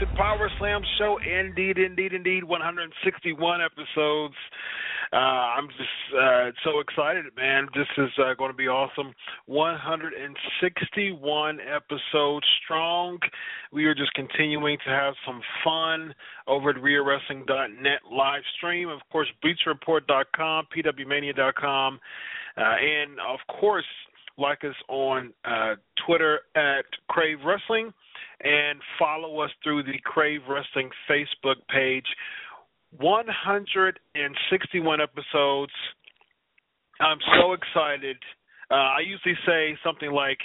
And Power Slam show. Indeed, indeed, indeed. 161 episodes. Uh, I'm just uh, so excited, man. This is uh, going to be awesome. 161 episodes strong. We are just continuing to have some fun over at RealWrestling.net live stream. Of course, BleachReport.com, PWMania.com, uh, and of course, like us on uh, Twitter at Crave Wrestling and follow us through the Crave Wrestling Facebook page. 161 episodes. I'm so excited. Uh, I usually say something like,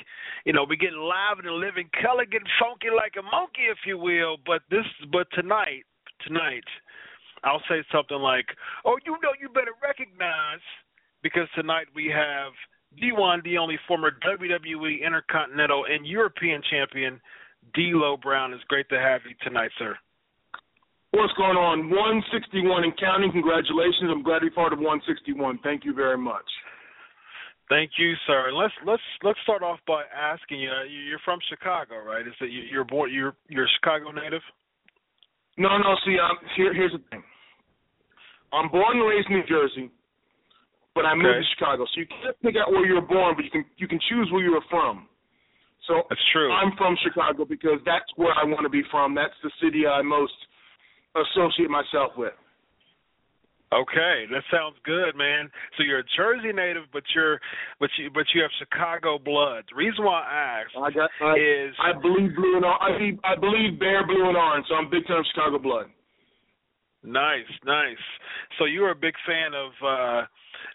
you know, we're getting live in the living color, getting funky like a monkey, if you will. But this, but tonight, tonight, I'll say something like, "Oh, you know, you better recognize," because tonight we have the one, the only former WWE Intercontinental and European Champion, D'Lo Brown. It's great to have you tonight, sir. What's going on? 161 and counting. Congratulations. I'm glad to be part of 161. Thank you very much. Thank you, sir. Let's let's let's start off by asking you. You're from Chicago, right? Is it you're born? You're you're a Chicago native? No, no. See, um, here, here's the thing. I'm born and raised in New Jersey, but I moved Okay. to Chicago. So you can't pick out where you were born, but you can you can choose where you were from. So That's true. I'm from Chicago because that's where I want to be from. That's the city I most associate myself with. Okay, that sounds good, man. So you're a Jersey native, but you're but you but you have Chicago blood. The reason why I asked I got I, is I believe blue and or- I believe, I believe bear blue and orange. So I'm big time Chicago blood. Nice, nice. So you're a big fan of uh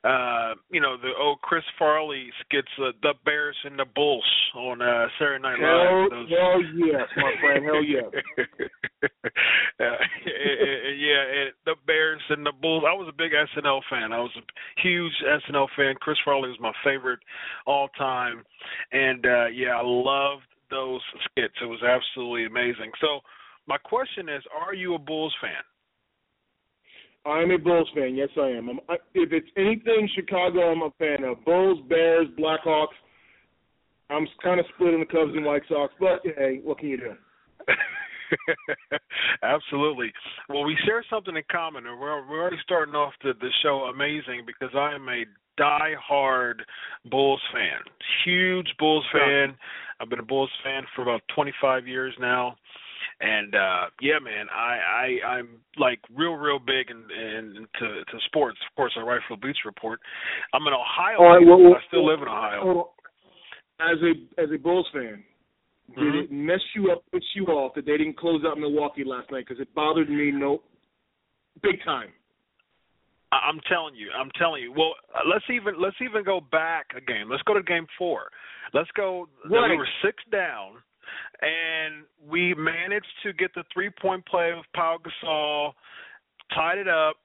uh you know the old Chris Farley skits, uh, the Bears and the Bulls on uh Saturday Night Hell, Live. Those- hell yes, my friend. Hell yes. uh, yeah, and the Bears and the Bulls. I was a big SNL fan. I was a huge SNL fan. Chris Farley was my favorite all time, and uh yeah, I loved those skits. It was absolutely amazing. So, my question is, are you a Bulls fan? I'm a Bulls fan. Yes, I am. I'm, I, if it's anything Chicago, I'm a fan of. Bulls, Bears, Blackhawks. I'm kind of split on the Cubs and White Sox, but hey, what can you do? Absolutely. Well, we share something in common, and we're we're already starting off the the show amazing because I am a die-hard Bulls fan, huge Bulls fan. I've been a Bulls fan for about 25 years now, And uh yeah, man, I I I'm like real real big in, in into to sports. Of course, I write for the Bleacher Report. I'm an Ohio. All right, well, well, I still live in Ohio. As a as a Bulls fan, did Mhm. it mess you up, piss you off that they didn't close out Milwaukee last night? Because it bothered me, no, big time. I'm telling you, I'm telling you. Well, uh, let's even let's even go back a game. Let's go to game four. Let's go. Right. We were six down, and we managed to get the three point play of Pau Gasol, tied it up,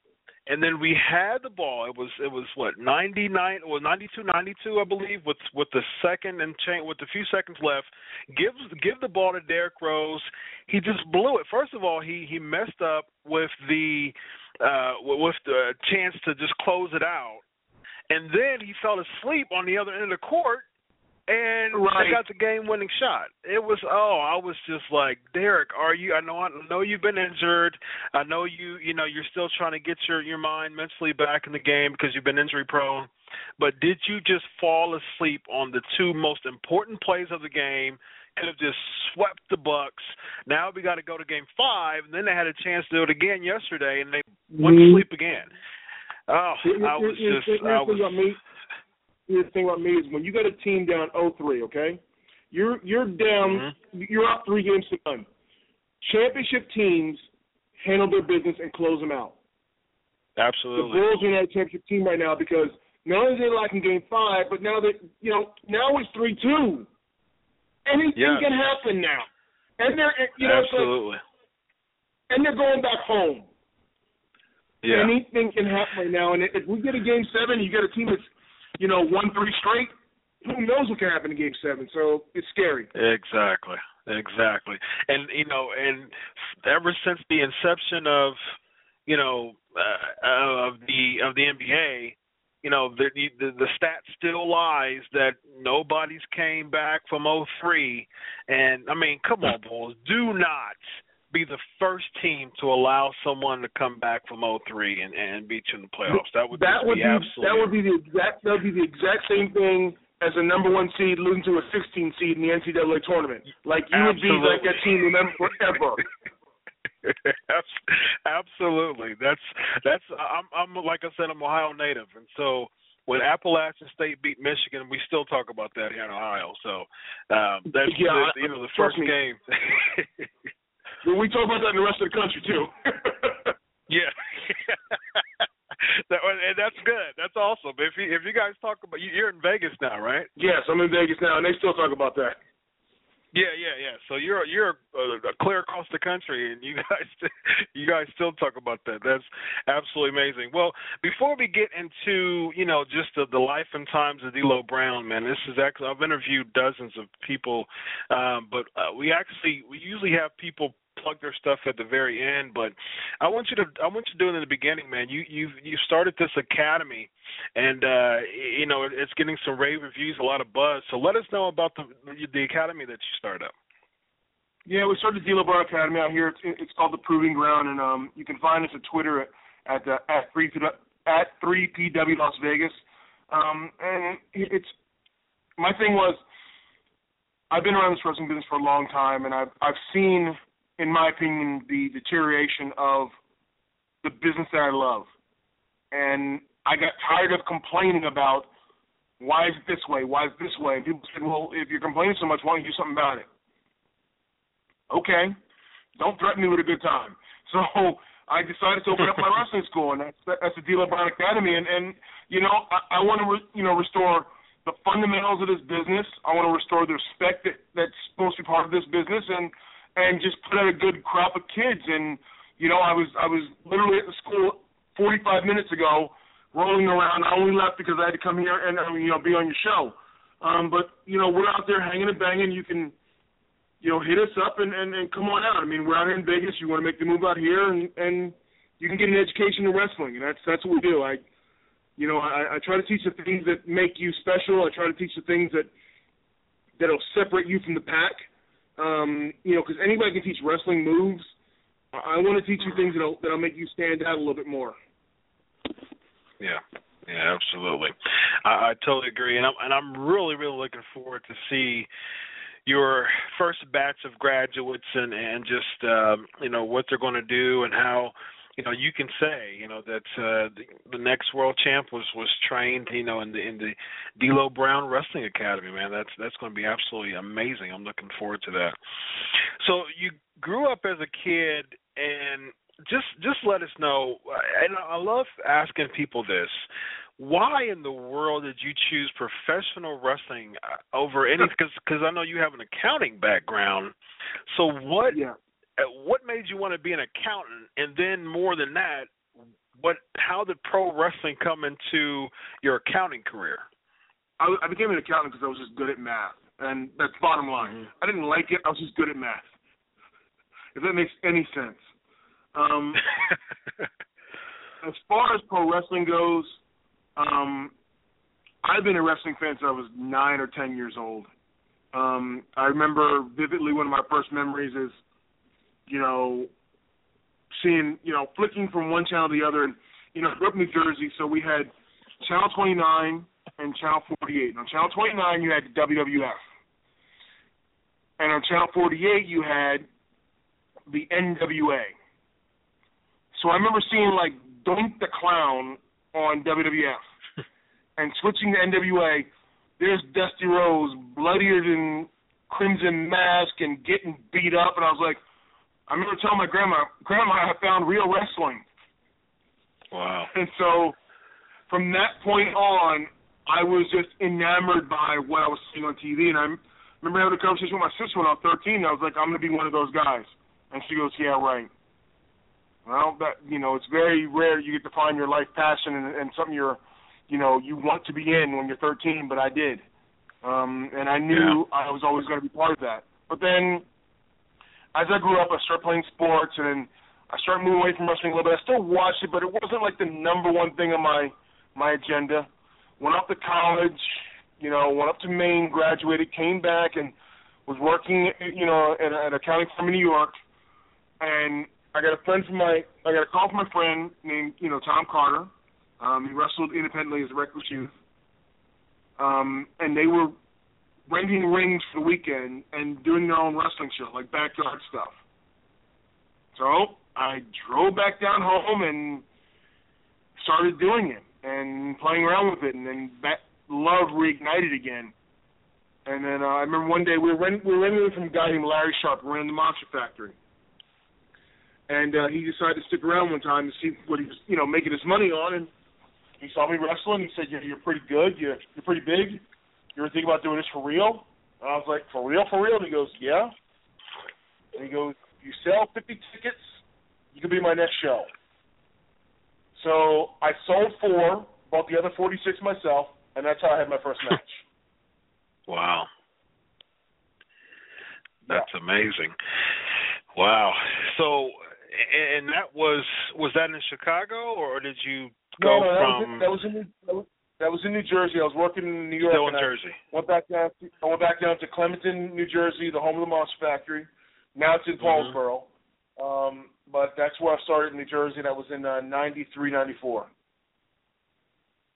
and then we had the ball. It was it was what 99 or 92 92 I believe with with the second and chain with a few seconds left. Gives give the ball to Derrick Rose. He just blew it. First of all, he he messed up with the uh with the chance to just close it out. And then he fell asleep on the other end of the court and Right. they got the game winning shot. It was oh, I was just like, Derrick, are you I know I know you've been injured. I know you you know you're still trying to get your your mind mentally back in the game because you've been injury prone. But did you just fall asleep on the two most important plays of the game? Could have just swept the Bucks. Now we got to go to Game Five, and then they had a chance to do it again yesterday, and they went to Mhm. sleep again. Oh, I was just, I was. About me. Here's the thing about me is when you got a team down 0-3, okay, you're you're down, Mhm. you're up three games to none. Championship teams handle their business and close them out. Absolutely. The Bulls are not a championship team right now because not only are they lacking game five, but now that you know now it's three two. Anything Yes. can happen now, and they're you know it's like, Absolutely. and they're going back home. Yeah. Anything can happen right now, and if we get a game seven, you get a team that's you know won three straight. Who knows what can happen in game seven? So it's scary. Exactly. Exactly. And you know, and ever since the inception of, you know, uh, of the of the NBA, you know, the the, the stat still lies that nobody's came back from '03, and I mean, come on, Bulls, do not be the first team to allow someone to come back from '03 and and beat you in the playoffs. That would that would be be absolutely that would be the exact that would be the exact same thing as a number one seed losing to a 16 seed in the NCAA tournament. Like you would be like that team remember forever. Abs- Absolutely. That's that's I'm I'm like I said I'm Ohio native and so when Appalachian State beat Michigan, we still talk about that here in Ohio. So um that's Yeah, the, you know the first me. game. Well, we talk about that in the rest of the country too. yeah. that, and that's good. That's awesome. If you if you guys talk about you- you're in Vegas now, right? yes, I'm in Vegas now, and they still talk about that. Yeah, yeah, yeah. So you're you're uh, clear across the country, and you guys you guys still talk about that. That's absolutely amazing. Well, before we get into you know just the, the life and times of D'Lo Brown, man, this is actually I've interviewed dozens of people, um, but uh, we actually we usually have people plug their stuff at the very end. But I want you to I want you to do it in the beginning, man. You you you started this academy, and uh, you know it's getting some rave reviews, a lot of buzz. So let us know about the the academy that you started up. Yeah, we started the Brown Academy out here. It's, it's called the Proving Ground, and um, you can find us at Twitter at at uh, at three at three PW Las Vegas. Um, and it's my thing was I've been around this wrestling business for a long time, and I've I've seen, in my opinion, the deterioration of the business that I love, and I got tired of complaining about why is it this way, why is it this way, and people said, well, if you're complaining so much, why don't you do something about it? okay, don't threaten me with a good time. So I decided to open up my wrestling school, and that's that's the D'Lo Brown Academy. And and you know I, I want to re, you know restore the fundamentals of this business. I want to restore the respect that that's supposed to be part of this business, and and just put out a good crop of kids. And you know I was I was literally at the school 45 minutes ago, rolling around. I only left because I had to come here and uh, you know be on your show. Um, but you know we're out there hanging and banging. You can you know, hit us up and, and, and come on out. I mean, we're out here in Vegas. You want to make the move out here, and and you can get an education in wrestling, and that's that's what we do. I, you know, I, I try to teach the things that make you special. I try to teach the things that that'll separate you from the pack. Um, you know, because anybody can teach wrestling moves. I, want to teach you things that'll that'll make you stand out a little bit more. Yeah. Yeah, absolutely. I, I totally agree, and I'm and I'm really really looking forward to see, your first batch of graduates and and just um, you know what they're going to do and how you know you can say you know that uh, the, the next world champ was was trained you know in the in the D'Lo Brown Wrestling Academy. Man, that's that's going to be absolutely amazing. I'm looking forward to that. So you grew up as a kid and just just let us know and I love asking people this why in the world did you choose professional wrestling uh, over any because because I know you have an accounting background so what Yeah. Uh, what made you want to be an accountant and then more than that what how did pro wrestling come into your accounting career I, I became an accountant because I was just good at math, and that's bottom line. I didn't like it. I was just good at math. If that makes any sense. Um, as far as pro wrestling goes, um, I've been a wrestling fan since I was nine or ten years old. Um, I remember vividly one of my first memories is, you know, seeing, you know, flicking from one channel to the other, and you know, I grew up in New Jersey, so we had Channel 29 and Channel 48. On Channel 29, you had WWF, and on Channel 48, you had the NWA. So I remember seeing like Doink the Clown on WWF, and switching to NWA. There's Dusty Rhodes, bloodier than Crimson Mask, and getting beat up, and I was like, I remember telling my grandma, Grandma, I found real wrestling. wow And so from that point on, I was just enamored by what I was seeing on TV. And I remember having a conversation with my sister when I was 13. I was like, I'm going to be one of those guys. And she goes, Yeah, right. Well, that you know, it's very rare you get to find your life passion and, and something you're, you know, you want to be in when you're 13. But I did, um, and I knew I was always going to be part of that. But then, as I grew up, I started playing sports, and I started moving away from wrestling a little bit. I still watched it, but it wasn't like the number one thing on my my agenda. Went off to college, you know, went up to Maine, graduated, came back, and was working, you know, at, at an accounting firm in New York. And I got a friend from my, I got a call from my friend named, you know, Tom Carter. Um, he wrestled independently as a Reckless Youth. Um, and they were renting rings for the weekend and doing their own wrestling show, like backyard stuff. So I drove back down home and started doing it and playing around with it, and then that love reignited again. And then uh, I remember one day we were rent, we were renting from a guy named Larry Sharpe, who ran the Monster Factory, and uh, he decided to stick around one time to see what he was, you know, making his money on, and he saw me wrestling. He said, "You're, you're pretty good. You're, you're pretty big. You ever think about doing this for real?" And I was like, "For real? For real?" And he goes, "Yeah." And he goes, "You sell 50 tickets, you could be my next show." So I sold four, bought the other 46 myself, and that's how I had my first match. Wow. That's amazing. Wow. So and that was was that in Chicago or did you go no, no, that was, from in, that was in that was, that was in New Jersey. I was working in New York. still in Jersey? Went back down. To, I went back down to Clementon, New Jersey, the home of the Monster Factory. Now it's in Mm-hmm. Paulsboro. Um, but that's where I started in New Jersey. That was in uh, 93, 94.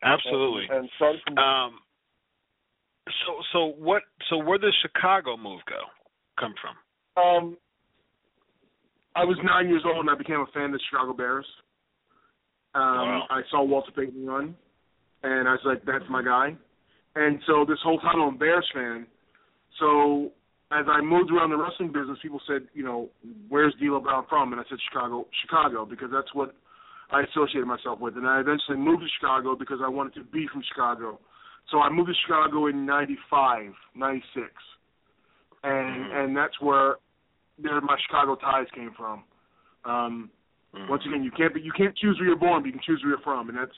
Absolutely. And, and started from Um so so what so where did the Chicago move go come from? Um, I was nine years old and I became a fan of the Chicago Bears. Um, Wow. I saw Walter Payton run, and I was like, "That's my guy." And so this whole time I'm a Bears fan. So as I moved around the wrestling business, people said, "You know, where's D'Lo Brown from?" And I said, "Chicago, Chicago," because that's what I associated myself with. And I eventually moved to Chicago because I wanted to be from Chicago. So I moved to Chicago in '95, '96, and and that's where there my Chicago ties came from. Um, Once again, you can't be, you can't choose where you're born, but you can choose where you're from, and that's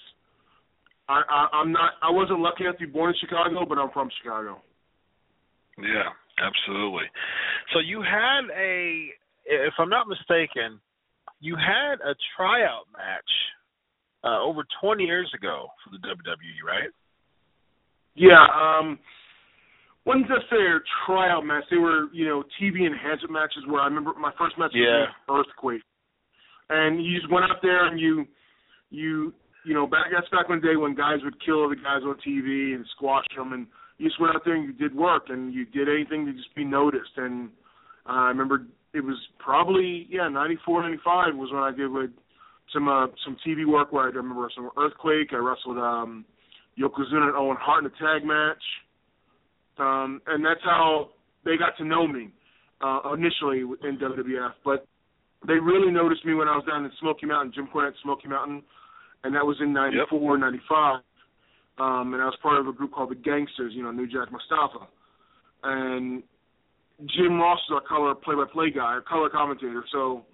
I, I I'm not I wasn't lucky enough to be born in Chicago, but I'm from Chicago. Yeah, absolutely. So you had a, if I'm not mistaken, you had a tryout match uh, over 20 years ago for the WWE, right? Yeah, um, wasn't necessarily a tryout match. They were you know TV enhancement matches where I remember my first match Yeah. was Earthquake, and you just went out there and you you you know back that's back in the day when guys would kill other guys on TV and squash them and you just went out there and you did work and you did anything to just be noticed. And uh, I remember it was probably yeah, ninety four, ninety five was when I did with some uh, some TV work where I remember some Earthquake. I wrestled um, Yokozuna and Owen Hart in a tag match, um, and that's how they got to know me uh, initially in WWF. But they really noticed me when I was down in Smoky Mountain, Jim Cornette Smoky Mountain, and that was in '94, Yep. '95. Um, and I was part of a group called the Gangsters, you know, New Jack Mustafa, and Jim Ross is our color play-by-play guy, our color commentator. So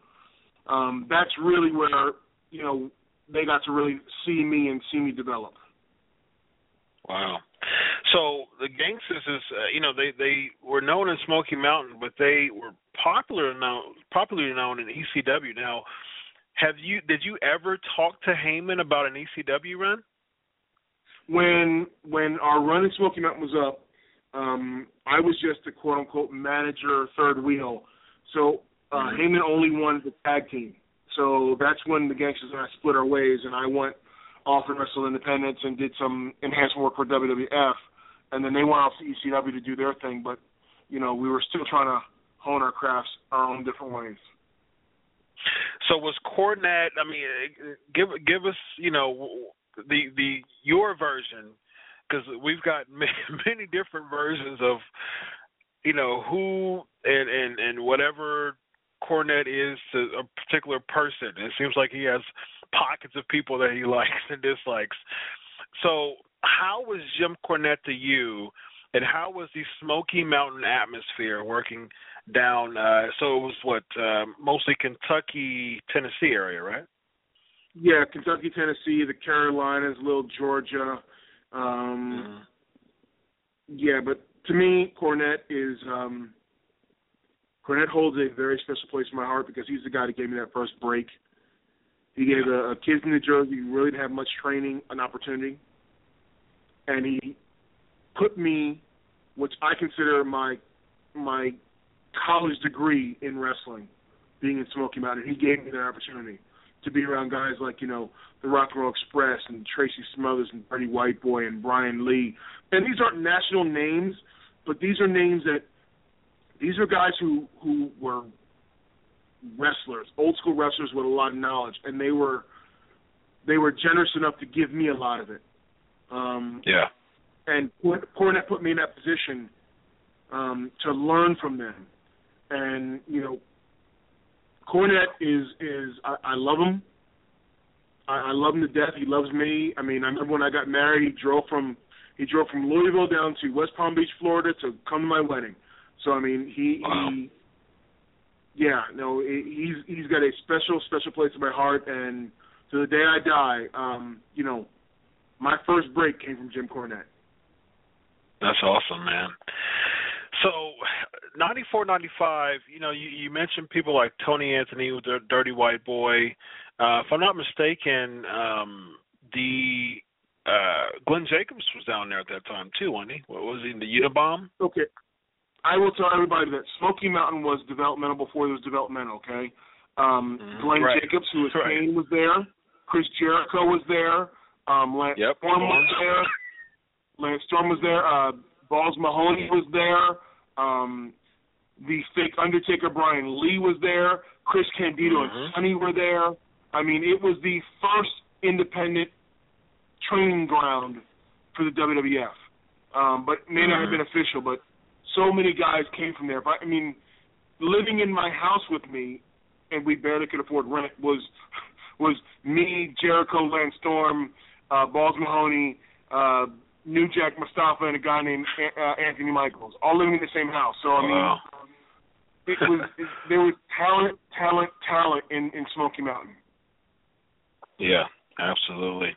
um, that's really where you know they got to really see me and see me develop. Wow. So the Gangsters is, uh, you know, they they were known in Smoky Mountain, but they were popular known popularly known in ECW. Now, have you did you ever talk to Heyman about an ECW run? When when our run in Smoky Mountain was up, um, I was just a quote unquote manager, third wheel. So uh, Mhm. Heyman only wanted the tag team. So that's when the Gangsters and I split our ways, and I went off and wrestled independence and did some enhancement work for WWF, and then they went off to ECW to do their thing. But you know, we were still trying to hone our crafts our own different ways. So was Cornette? I mean, give give us, you know, the the your version, because we've got many, many different versions of, you know, who and and and whatever Cornette is to a particular person. It seems like he has pockets of people that he likes and dislikes. So, how was Jim Cornette to you, and how was the Smoky Mountain atmosphere working down? Uh, so it was what um, mostly Kentucky, Tennessee area, right? Yeah, Kentucky, Tennessee, the Carolinas, little Georgia. Um, Yeah, but to me, Cornette is um, Cornette holds a very special place in my heart because he's the guy that gave me that first break. He gave a, a kid from New Jersey who really didn't have much training an opportunity, and he put me, which I consider my my college degree in wrestling, being in Smoky Mountain. He gave me that opportunity to be around guys like you know the Rock and Roll Express and Tracy Smothers and Dirty White Boy and Brian Lee. And these aren't national names, but these are names that these are guys who who were wrestlers, old school wrestlers with a lot of knowledge, and they were they were generous enough to give me a lot of it. Um, Yeah. and Cor- Cornette put me in that position um, to learn from them. And you know, Cornette is is I, I love him. I, I love him to death. He loves me. I mean, I remember when I got married, he drove from he drove from Louisville down to West Palm Beach, Florida, to come to my wedding. So I mean, he Wow. he yeah, no, he's he's got a special special place in my heart, and to the day I die, um, you know, my first break came from Jim Cornette. That's awesome, man. So, 94, 95, you know, you, you mentioned people like Tony Anthony with the Dirty White Boy. Uh, if I'm not mistaken, um, the uh, Glenn Jacobs was down there at that time too, wasn't he? What was he? In the Unabomb? Okay. I will tell everybody that Smoky Mountain was developmental before it was developmental, okay? Um Mhm. Glenn Right. Jacobs, who was Right. Kane, was there. Chris Jericho was there. Um Lance Yep. Storm was there. Lance Storm was there. Uh Balls Mahoney was there. Um the fake Undertaker Brian Lee was there. Chris Candido Mhm. and Sunny were there. I mean, it was the first independent training ground for the WWF. Um, but may not have Mhm. been official, but so many guys came from there. But I mean, living in my house with me, and we barely could afford rent was was me, Jericho, Lance Storm, uh, Balls Mahoney, uh, New Jack Mustafa, and a guy named uh, Anthony Michaels, all living in the same house. So I mean, Wow. It was it, there was talent, talent, talent in in Smoky Mountain. Yeah, absolutely.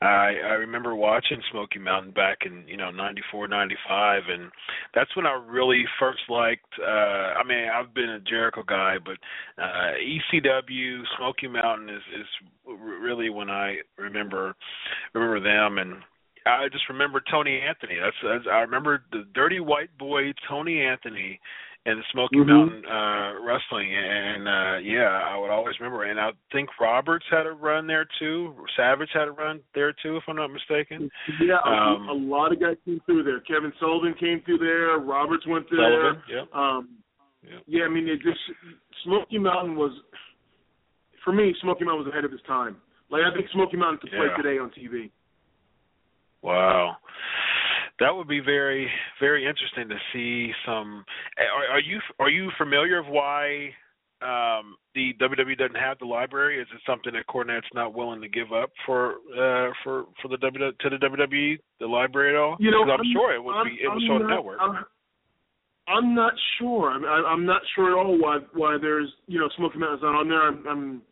I I remember watching Smoky Mountain back in you know '94, '95, and that's when I really first liked. uh I mean, I've been a Jericho guy, but uh ECW, Smoky Mountain is is really when I remember remember them and. I just remember Tony Anthony. That's, that's I remember the dirty white boy Tony Anthony and the Smoky Mhm. Mountain uh wrestling and uh yeah, I would always remember and I think Roberts had a run there too. Savage had a run there too if I'm not mistaken. Yeah, a- Um, a lot of guys came through there. Kevin Sullivan came through there. Roberts went through Sullivan, there. yep. Um, Yep. Yeah, I mean, it just Smoky Mountain was, for me, Smoky Mountain was ahead of his time. Like I think Smoky Mountain could play today on TV. Wow. That would be very very interesting to see some are, are you are you familiar of why um the WWE doesn't have the library? Is it something that Cornette's not willing to give up for uh for for the W to the WWE the library at all? You know, 'Cause I'm, sure it would I'm- be it would I'm show the network. I'm, I'm not sure. I'm, I'm not sure at all why why there's you know Smoky Mountain's not on there. I'm I'm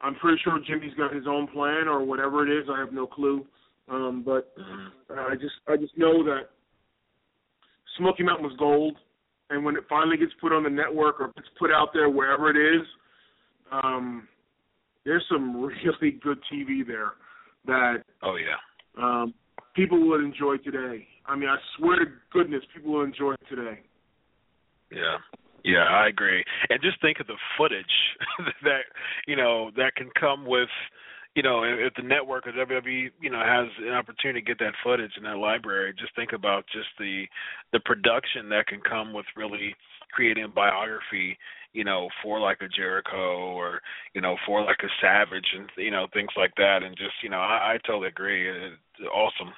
I'm pretty sure Jimmy's got his own plan or whatever it is. I have no clue. Um, but Mhm. I just I just know that Smoky Mountain was gold, and when it finally gets put on the network or gets put out there wherever it is, um, there's some really good TV there that Oh yeah. um, people would enjoy today. I mean, I swear to goodness, people will enjoy it today. Yeah. Yeah, I agree. And just think of the footage that you know that can come with you know if the network or WWE you know has an opportunity to get that footage in that library. Just think about just the the production that can come with really creating a biography you know for like a Jericho or you know for like a Savage and you know things like that. And just you know I, I totally agree. It's awesome.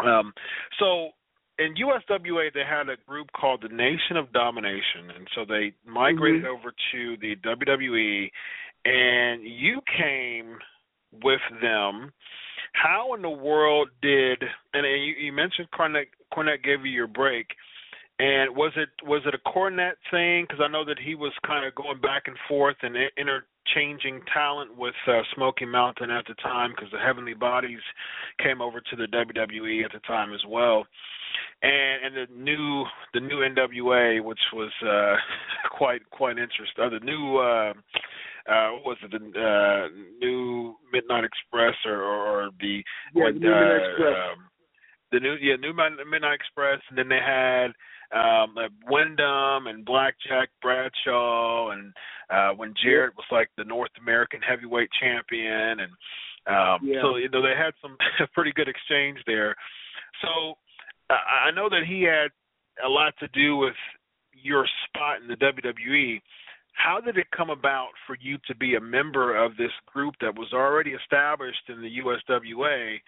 Um, so in USWA they had a group called the Nation of Domination, and so they migrated over to the WWE, and you came with them. How in the world did and you, you mentioned Cornette Cornette gave you your break, and was it was it a Cornette thing? Because I know that he was kind of going back and forth and interchanging talent with uh, Smoky Mountain at the time because the Heavenly Bodies came over to the WWE at the time as well and and the new the new NWA, which was uh, quite quite interesting. Uh, the new uh, uh, what was it the uh, new Midnight Express or, or the Yeah, what, the new Midnight uh, Express. Um, the new yeah new Midnight Express, and then they had um like Windham and Blackjack Bradshaw, and uh when Jarrett was like the North American heavyweight champion, and um Yeah. so you know they had some pretty good exchange there. So I I know that he had a lot to do with your spot in the WWE. How did it come about for you to be a member of this group that was already established in the USWA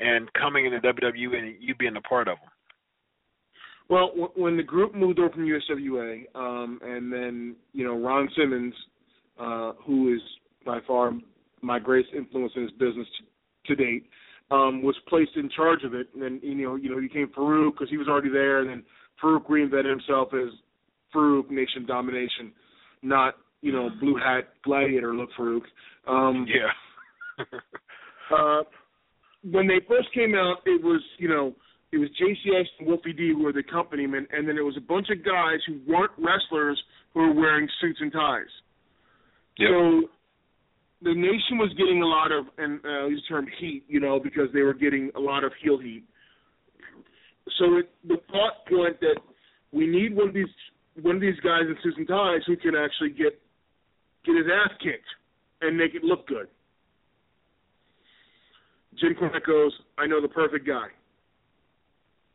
and coming into WWE and you being a part of them? Well, w- when the group moved over from USWA, um, and then you know Ron Simmons, uh, who is by far my greatest influence in this business to, to date, um, was placed in charge of it. And then you know, you know, he came Farouk because he was already there, and then Farouk reinvented himself as Farouk Nation Domination, not you know blue hat gladiator look Farouk. Um, Yeah. uh, when they first came out, it was you know it was J.C. Ice and Wolfie D who were the accompaniment, and then it was a bunch of guys who weren't wrestlers who were wearing suits and ties. Yep. So the nation was getting a lot of, and uh, use the term heat, you know, because they were getting a lot of heel heat. So it, the thought went that we need one of these one of these guys in suits and ties who can actually get get his ass kicked and make it look good. Jim Cornette goes, I know the perfect guy.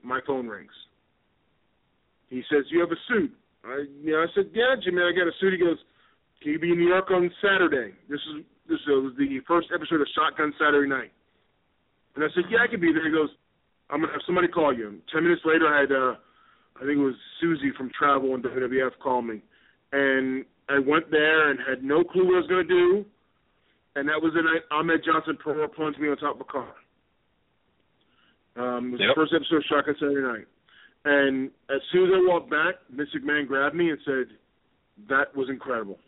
My phone rings. He says, You have a suit. I you know, I said, Yeah, Jimmy, I got a suit. He goes, Can you be in New York on Saturday? This is this was the first episode of Shotgun Saturday Night. And I said, Yeah, I can be there. He goes, I'm gonna have somebody call you. And ten minutes later I had uh I think it was Susie from Travel and WWF called me. And I went there and had no clue what I was gonna do. And that was the night Ahmed Johnson Pearl River plunged me on top of a car. Um, it was Yep. the first episode of Shotgun Saturday Night. And as soon as I walked back, Vince McMahon grabbed me and said, "That was incredible."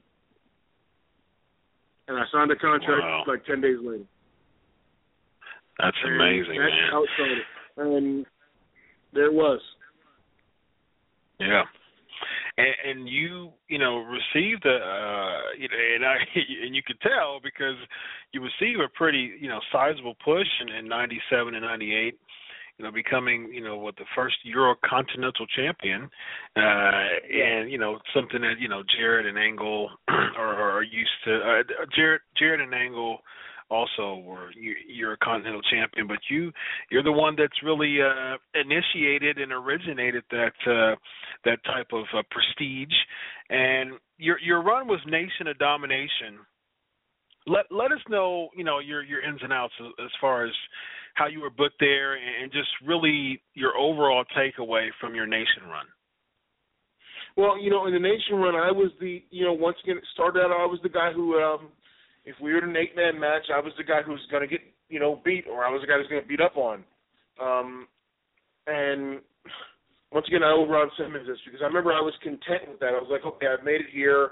And I signed a contract Wow. like ten days later. That's And amazing, that's man. how it. And there it was. Yeah. And, and you, you know, received a, uh, you know, and I, and you could tell because you received a pretty, you know, sizable push in, in '97 and '98. you know, becoming, you know, what the first Eurocontinental champion, uh, and you know, something that you know Jarrett and Angle are, are used to. Uh, Jarrett, Jarrett and Angle also were you're a continental champion, but you you're the one that's really uh, initiated and originated that uh, that type of uh, prestige, and your your run was Nation of Domination. Let let us know you know your your ins and outs as, as far as how you were booked there and just really your overall takeaway from your Nation run. Well, you know, in the Nation run, I was the you know once again it started out I was the guy who um if we were in an eight man match, I was the guy who's going to get you know beat, or I was the guy who's going to beat up on. Um, and once again, I owe Ron Simmons this because I remember I was content with that. I was like, okay, I've made it here,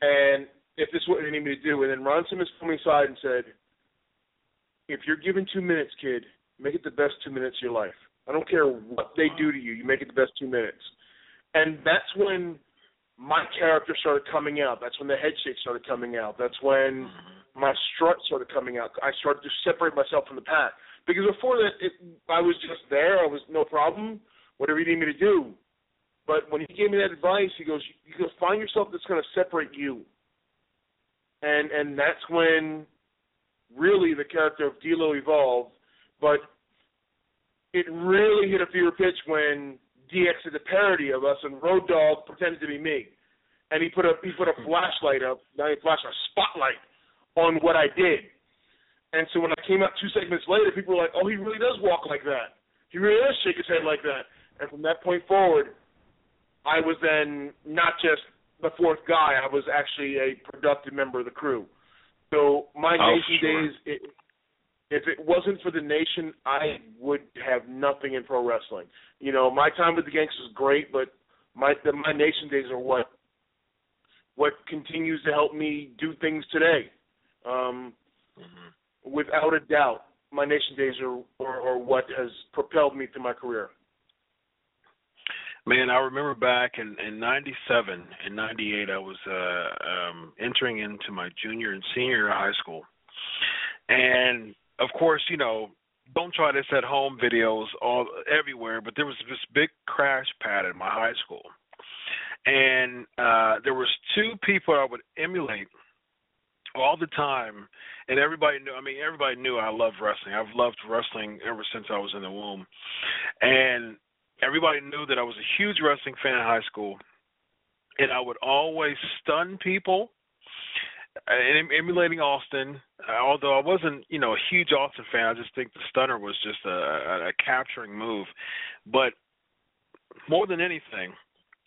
and if this is what you need me to do, and then Ron Simmons pulled me aside and said, if you're given two minutes, kid, make it the best two minutes of your life. I don't care what they do to you, you make it the best two minutes. And that's when my character started coming out. That's when the head shake started coming out. That's when mm-hmm. my strut started coming out. I started to separate myself from the pack. Because before that, it, I was just there. I was no problem. Whatever you need me to do. But when he gave me that advice, he goes, "You go find yourself that's going to separate you." And and that's when really the character of D'Lo evolved. But it really hit a fever pitch when DX did a parody of us, and Road Dog pretended to be me, and he put a he put a flashlight up, not a flashlight, a spotlight on what I did. And so when I came out two segments later, people were like, "Oh, he really does walk like that. He really does shake his head like that." And from that point forward, I was then not just the fourth guy; I was actually a productive member of the crew. So my oh, nation sure. days, it, if it wasn't for the nation, I would have nothing in pro wrestling. You know, my time with the Gangsters is great, but my the, my nation days are what what continues to help me do things today. Um, mm-hmm. Without a doubt, my nation days are, are, are what has propelled me through my career. Man, I remember back in in '97 and '98, I was uh, um, entering into my junior and senior high school, and of course, you know, don't try this at home videos all everywhere, but there was this big crash pad in my high school. And uh there was two people I would emulate all the time and everybody knew I mean everybody knew I loved wrestling. I've loved wrestling ever since I was in the womb. And everybody knew that I was a huge wrestling fan in high school. And I would always stun people emulating Austin. Uh, although I wasn't, you know, a huge Austin fan, I just think the stunner was just a, a, capturing move. But more than anything,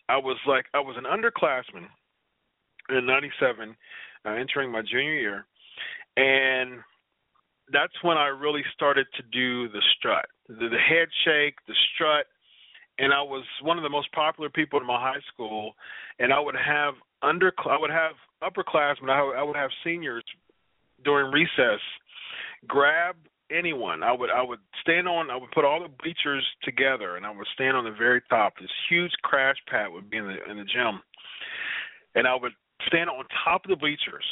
I was like I was an underclassman in '97, uh, entering my junior year, and that's when I really started to do the strut, the, the head shake, the strut, and I was one of the most popular people in my high school, and I would have under I would have upperclassmen, I, I would have seniors during recess grab anyone. I would I would stand on I would put all the bleachers together and I would stand on the very top. This huge crash pad would be in the in the gym. And I would stand on top of the bleachers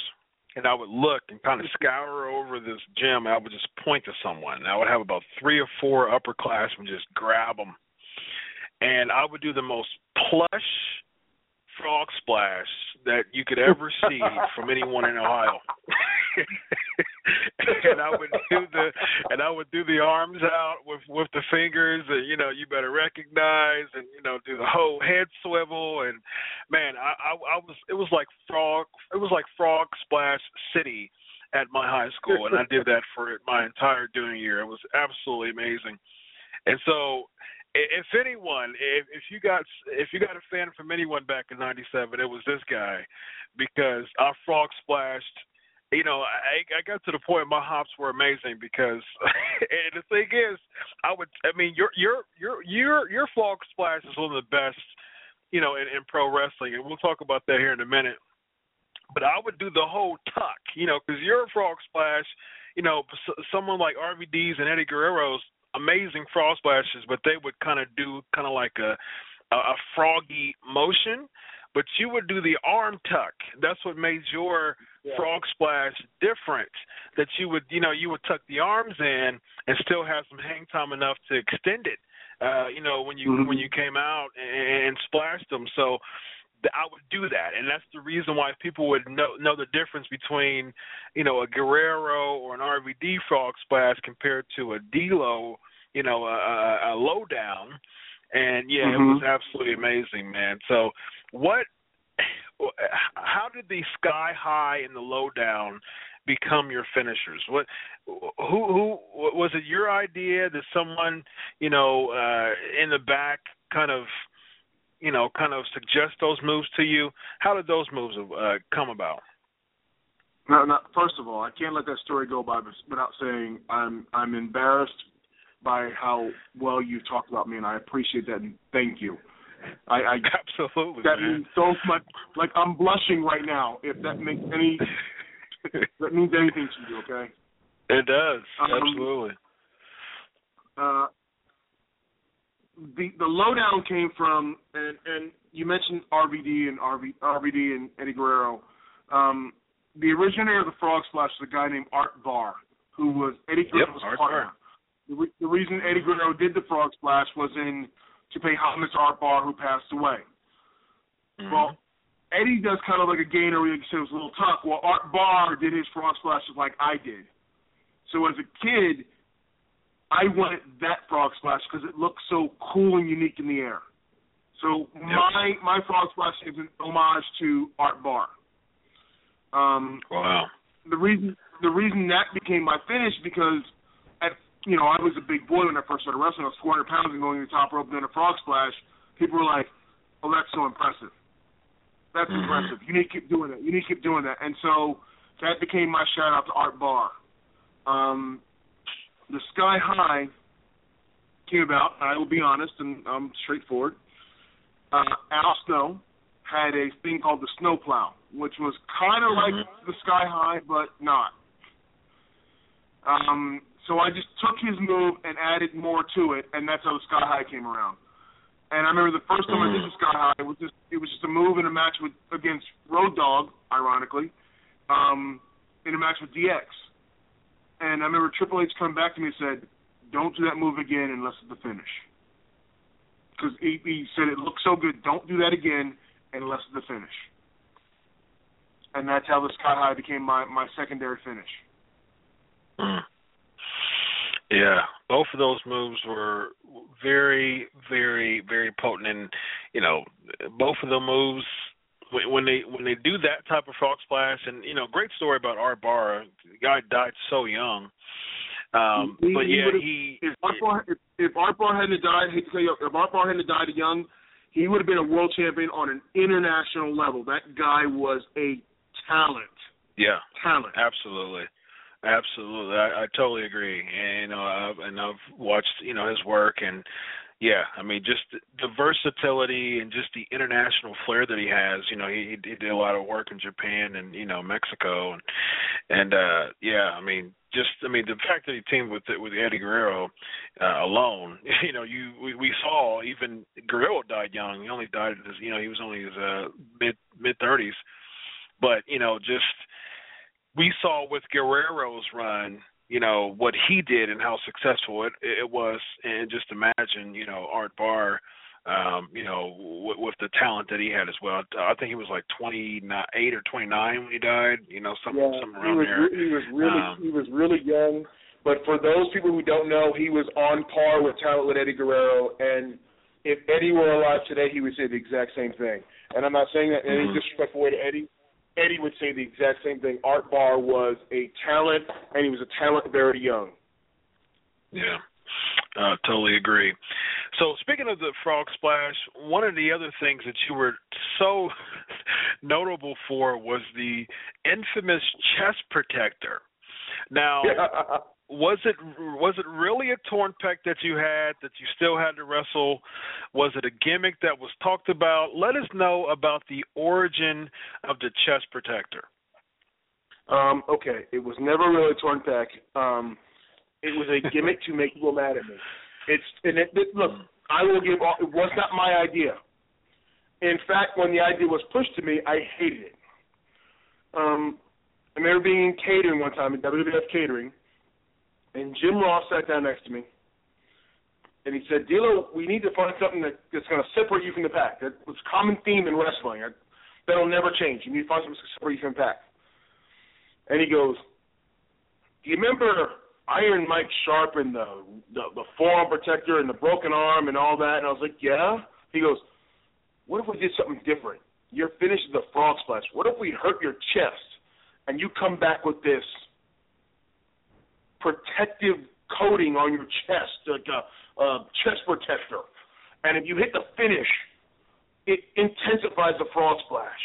and I would look and kind of scour over this gym I would just point to someone. And I would have about three or four upperclassmen just grab them. And I would do the most plush frog splash that you could ever see from anyone in Ohio. and I would do the and I would do the arms out with with the fingers and you know you better recognize and you know do the whole head swivel. And man I I, I was it was like frog it was like frog splash city at my high school. And I did that for my entire junior year. It was absolutely amazing. And so if anyone, if, if you got if you got a fan from anyone back in '97, it was this guy, because I frog splashed. You know, I I got to the point my hops were amazing because, and the thing is, I would I mean your your your your your frog splash is one of the best, you know, in, in pro wrestling, and we'll talk about that here in a minute. But I would do the whole tuck, you know, because your frog splash, you know, someone like RVD's and Eddie Guerrero's amazing frog splashes, but they would kind of do kind of like a, a a froggy motion. But you would do the arm tuck. That's what made your Yeah. frog splash different that you would you know you would tuck the arms in and still have some hang time enough to extend it uh you know when you Mhm. when you came out and, and splashed them so I would do that and that's the reason why people would know know the difference between you know a Guerrero or an RVD frog splash compared to a D'Lo you know a, a, a low down and yeah it Mhm. was absolutely amazing man so what how did the sky high and the low down become your finishers? What who who was it your idea? Did someone you know uh, in the back kind of you know kind of suggest those moves to you? How did those moves uh, come about? No, no, first of all, I can't let that story go by without saying I'm I'm embarrassed by how well you talked about me, and I appreciate that, and thank you. I, I Absolutely, that man. means so much. Like I'm blushing right now. If that makes any that means anything to you, okay? it does Um, absolutely. Uh, the the Lo Down came from and and you mentioned RVD and RV, RVD and Eddie Guerrero. Um, the originator of the frog splash was a guy named Art Barr, who was Eddie Guerrero's Art partner. The, re- the reason Eddie Guerrero did the frog splash was in to pay homage to Art Barr, who passed away. Mhm. Well, Eddie does kind of like a gainer where can was a little tough. Well, Art Barr did his frog splashes like I did. So as a kid, I wanted that frog splash because it looked so cool and unique in the air. So my my frog splash is an homage to Art Barr. Um, wow. the reason the reason that became my finish because at you know I was a big boy when I first started wrestling. I was 400 pounds and going to the top rope doing a frog splash. People were like, "Oh, that's so impressive. That's Mhm. impressive. You need to keep doing that. You need to keep doing that." And so that became my shout out to Art Barr. Um, the Sky High came about. I will be honest and I'm straightforward. Uh, Al Snow had a thing called the Snowplow, which was kind of like the Sky High, but not. Um, so I just took his move and added more to it, and that's how the Sky High came around. And I remember the first time I did the Sky High, it was just it was just a move in a match with against Road Dog, ironically, um, in a match with DX. And I remember Triple H coming back to me and said, "Don't do that move again unless it's the finish." Because he, he said it looked so good. Don't do that again unless it's the finish. And that's how the Sky High became my my secondary finish. Mm. Yeah, both of those moves were very, very, very potent, and you know, both of the moves when, when they when they do that type of frog splash, and you know, great story about Art Barr. The guy died so young, um, He- but yeah, he If Art Barr, if, if Art Barr hadn't died, I hate to tell you, if Art Barr hadn't died young, he would have been a world champion on an international level. That guy was a talent. yeah, Talent. Absolutely, absolutely. I, I totally agree. And you know, I've, and I've watched you know his work, and yeah, I mean, just the versatility and just the international flair that he has. You know, he, he did a lot of work in Japan and you know Mexico, and and uh yeah, I mean, just I mean the fact that he teamed with with Eddie Guerrero uh, alone. You know, you we, we saw even Guerrero died young. He only died at his, you know he was only his uh, mid mid thirties, but you know just we saw with Guerrero's run, you know, what he did and how successful it it was and just imagine, you know, Art Barr um, you know, with, with the talent that he had as well. I think he was like 28 or 29 when he died, you know, something Yeah, something he around was there. he was really Um, he was really young. But for those people who don't know, he was on par with talent with Eddie Guerrero. And if Eddie were alive today, he would say the exact same thing. And I'm not saying that in any Mhm. disrespectful way to Eddie. Eddie would say the exact same thing. Art Barr was a talent, and he was a talent very young. Yeah, uh, totally agree. So speaking of the frog splash, one of the other things that you were so notable for was the infamous chest protector. Now, was it was it really a torn pec that you had that you still had to wrestle? Was it a gimmick that was talked about? Let us know about the origin of the chest protector. Um, okay, it was never really a torn pec. Um, it was a gimmick to make people mad at me. It's and it, it, look, I will give all. It was not my idea. In fact, when the idea was pushed to me, I hated it. Um, I remember being in catering one time in WWF catering, and Jim Ross sat down next to me, and he said, "D'Lo, we need to find something that, that's going to separate you from the pack. That's a common theme in wrestling. That'll never change. You need to find something to separate you from the pack." And he goes, "Do you remember Iron Mike Sharpe and the, the the forearm protector and the broken arm and all that?" And I was like, "Yeah." He goes, "What if we did something different? Your finish is the frog splash. What if we hurt your chest and you come back with this protective coating on your chest, like a, a chest protector, and if you hit the finish, it intensifies the frog splash."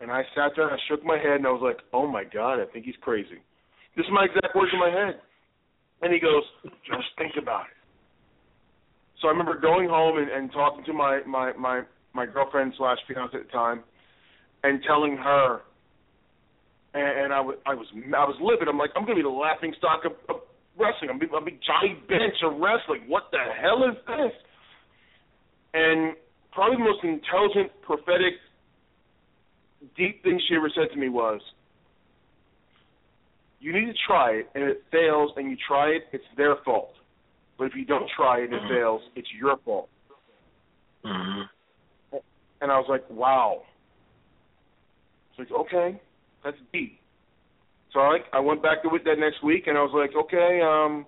And I sat there and I shook my head and I was like, "Oh my God, I think he's crazy." This is my exact words in my head. And he goes, "Just think about it." So I remember going home and, and talking to my my my my girlfriend slash fiance at the time, and telling her. And, and I was I was I was livid. I'm like, I'm gonna be the laughing stock of, of wrestling. I'm be, I'm be Johnny Bench of wrestling. What the hell is this? And probably the most intelligent, prophetic, deep thing she ever said to me was, "You need to try it, and if it fails, and you try it, it's their fault. But if you don't try it and it Mhm. fails, it's your fault." Mm-hmm. And I was like, wow. It's like, okay, that's deep. So I I went back to it that next week, and I was like, okay, um,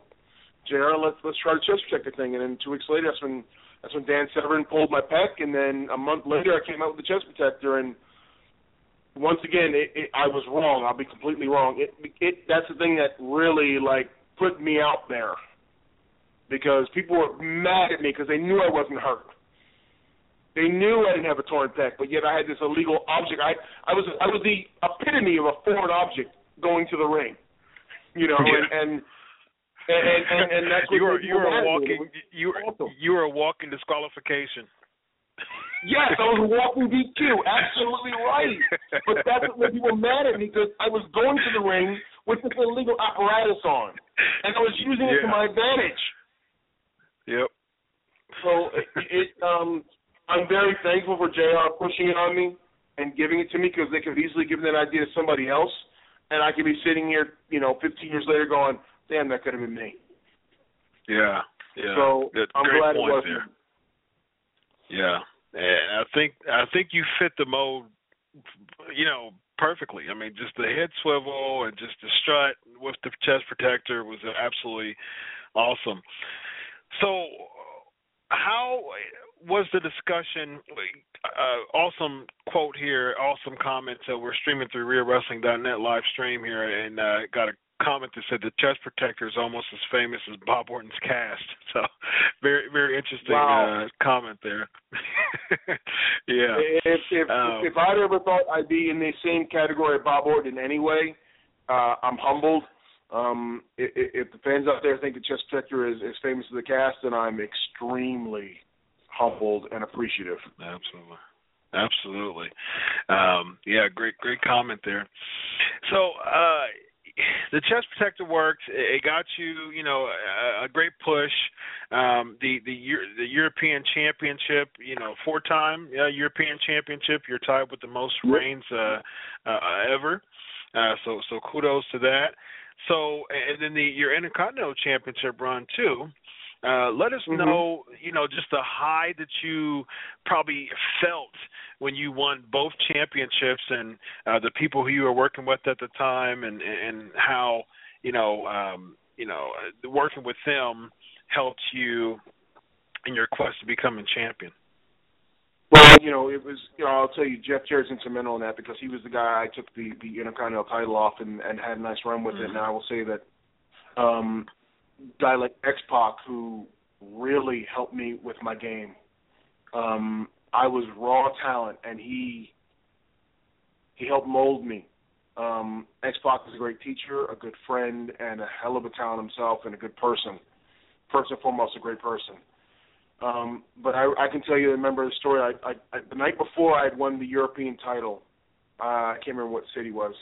JR Let's let's try the chest protector thing. And then two weeks later, that's when that's when Dan Severn pulled my pec, and then a month later, I came out with the chest protector. And once again, it, it, I was wrong. I'll be completely wrong. It it that's the thing that really like put me out there because people were mad at me because they knew I wasn't hurt. They knew I didn't have a torn pec, but yet I had this illegal object. I I was I was the epitome of a foreign object going to the ring, you know, Yeah. and and and and, and that's what you were you were mad at me. walking you were awesome. you were a walking disqualification. Yes, I was a walking DQ. Absolutely right. But that's what people were mad at me because I was going to the ring with this illegal apparatus on, and I was using it to my advantage. Yep. So it, it um I'm very thankful for JR pushing it on me and giving it to me because they could have easily given that idea to somebody else, and I could be sitting here, you know, 15 years later going, "Damn, that could have been me." Yeah. Yeah. So Good- I'm great glad it wasn't. there. Yeah, and I think I think you fit the mold, you know, perfectly. I mean, just the head swivel and just the strut with the chest protector was absolutely awesome. So, how was the discussion? Uh, awesome quote here, awesome comment. So we're streaming through RealWrestling.net live stream here, and uh, got a comment that said the chest protector is almost as famous as Bob Orton's cast. So, very very interesting Wow. uh, comment there. yeah. If if Um, if I'd ever thought I'd be in the same category of Bob Orton anyway, uh, I'm humbled. Um, if, if the fans out there think the chest protector is as famous as the cast, then I'm extremely humbled and appreciative. Absolutely. Absolutely. Um, yeah, great great comment there. So uh the chest protector works. It it got you, you know, a, a great push. Um, the the the European Championship, you know, four time uh, European Championship. You're tied with the most reigns uh, uh, ever. Uh, so so kudos to that. So and then the your Intercontinental Championship run too. Uh, let us Mhm. know, you know, just the high that you probably felt when you won both championships, and uh, the people who you were working with at the time, and and how you know, um, you know, uh, working with them helped you in your quest to becoming champion. Well, you know, it was. You know, I'll tell you, Jeff Jarrett's instrumental in that because he was the guy I took the the Intercontinental title off and and had a nice run with it. And I will say that, um, guy like X Pac who really helped me with my game. Um, I was raw talent, and he he helped mold me. Um, X Pac is a great teacher, a good friend, and a hell of a talent himself, and a good person. First and foremost, a great person. Um, but I, I can tell you, I remember the story. I, I, I, the night before I had won the European title, uh, I can't remember what city it was.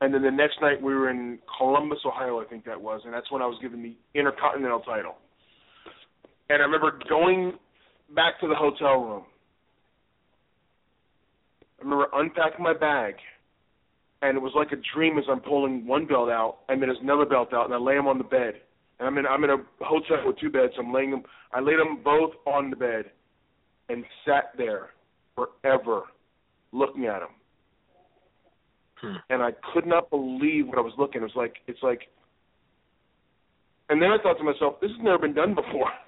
And then the next night we were in Columbus, Ohio, I think that was, and that's when I was given the Intercontinental title. And I remember going back to the hotel room. I remember unpacking my bag and it was like a dream as I'm pulling one belt out, and then there's another belt out, and I lay them on the bed. And I'm in I'm in a hotel with two beds. So I'm laying them. I laid them both on the bed, and sat there forever, looking at them. Hmm. And I could not believe what I was looking. It was like it's like. And then I thought to myself, this has never been done before.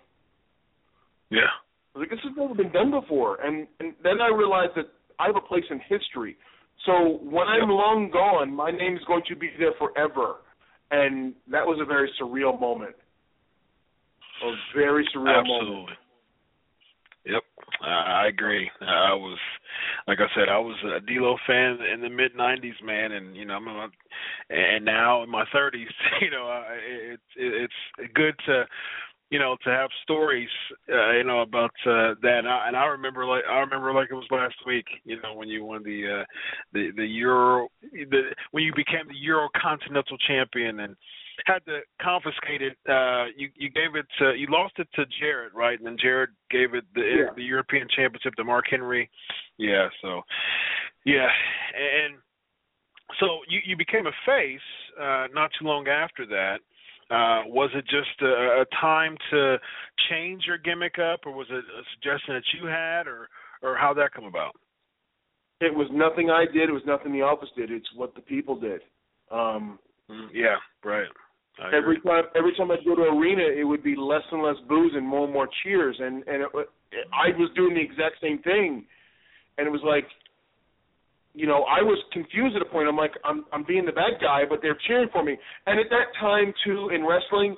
Yeah. I was like, this has never been done before. And and then I realized that I have a place in history. So when I'm long gone, my name is going to be there forever. And that was a very surreal moment. A very surreal Absolutely. moment. Yep, I agree. I was, like I said, I was a D'Lo fan in the mid '90s, man, and you know, I'm, I'm and now in my 30s, you know, I, it's it's good to, you know, to have stories, uh, you know, about uh, that. And I, and I remember like I remember like it was last week, you know, when you won the uh, the the Euro, the when you became the Euro Continental Champion and had to confiscate it. Uh, you you gave it to you lost it to Jarrett, right? And then Jarrett gave it the Yeah. the European Championship to Mark Henry. Yeah, so yeah, and so you you became a face uh, not too long after that. Uh, was it just a, a time to change your gimmick up, or was it a suggestion that you had, or or how that come about? It was nothing I did. It was nothing the office did. It's what the people did. Um, Mm, yeah, right. I every agree. time every time I'd go to arena, it would be less and less booze and more and more cheers, and and it, I was doing the exact same thing, and it was like, you know, I was confused at a point. I'm like, I'm I'm being the bad guy, but they're cheering for me. And at that time too, in wrestling,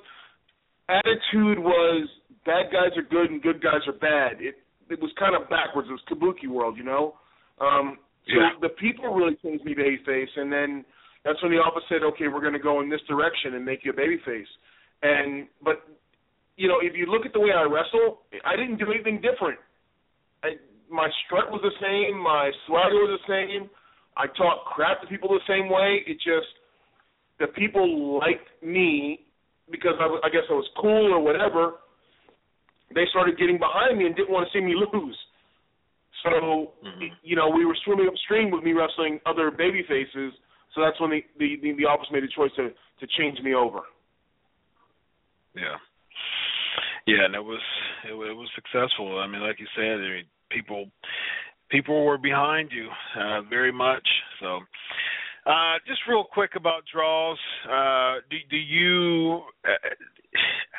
attitude was bad guys are good and good guys are bad. It it was kind of backwards. It was kabuki world, you know. Um, so Yeah. the people really changed me to face, and then that's when the office said, okay, we're going to go in this direction and make you a babyface. And but you know, if you look at the way I wrestle, I didn't do anything different. I, my strut was the same, my swagger was the same. I talked crap to people the same way. It just the people liked me because I, I guess I was cool or whatever. They started getting behind me and didn't want to see me lose. So, Mhm. you know, we were swimming upstream with me wrestling other baby faces. So that's when the the, the, office made a choice to to change me over. Yeah. Yeah, and it was it, it was successful. I mean, like you said, I mean, people people were behind you uh, very much. So, uh, just real quick about Droz. Uh, do do you uh,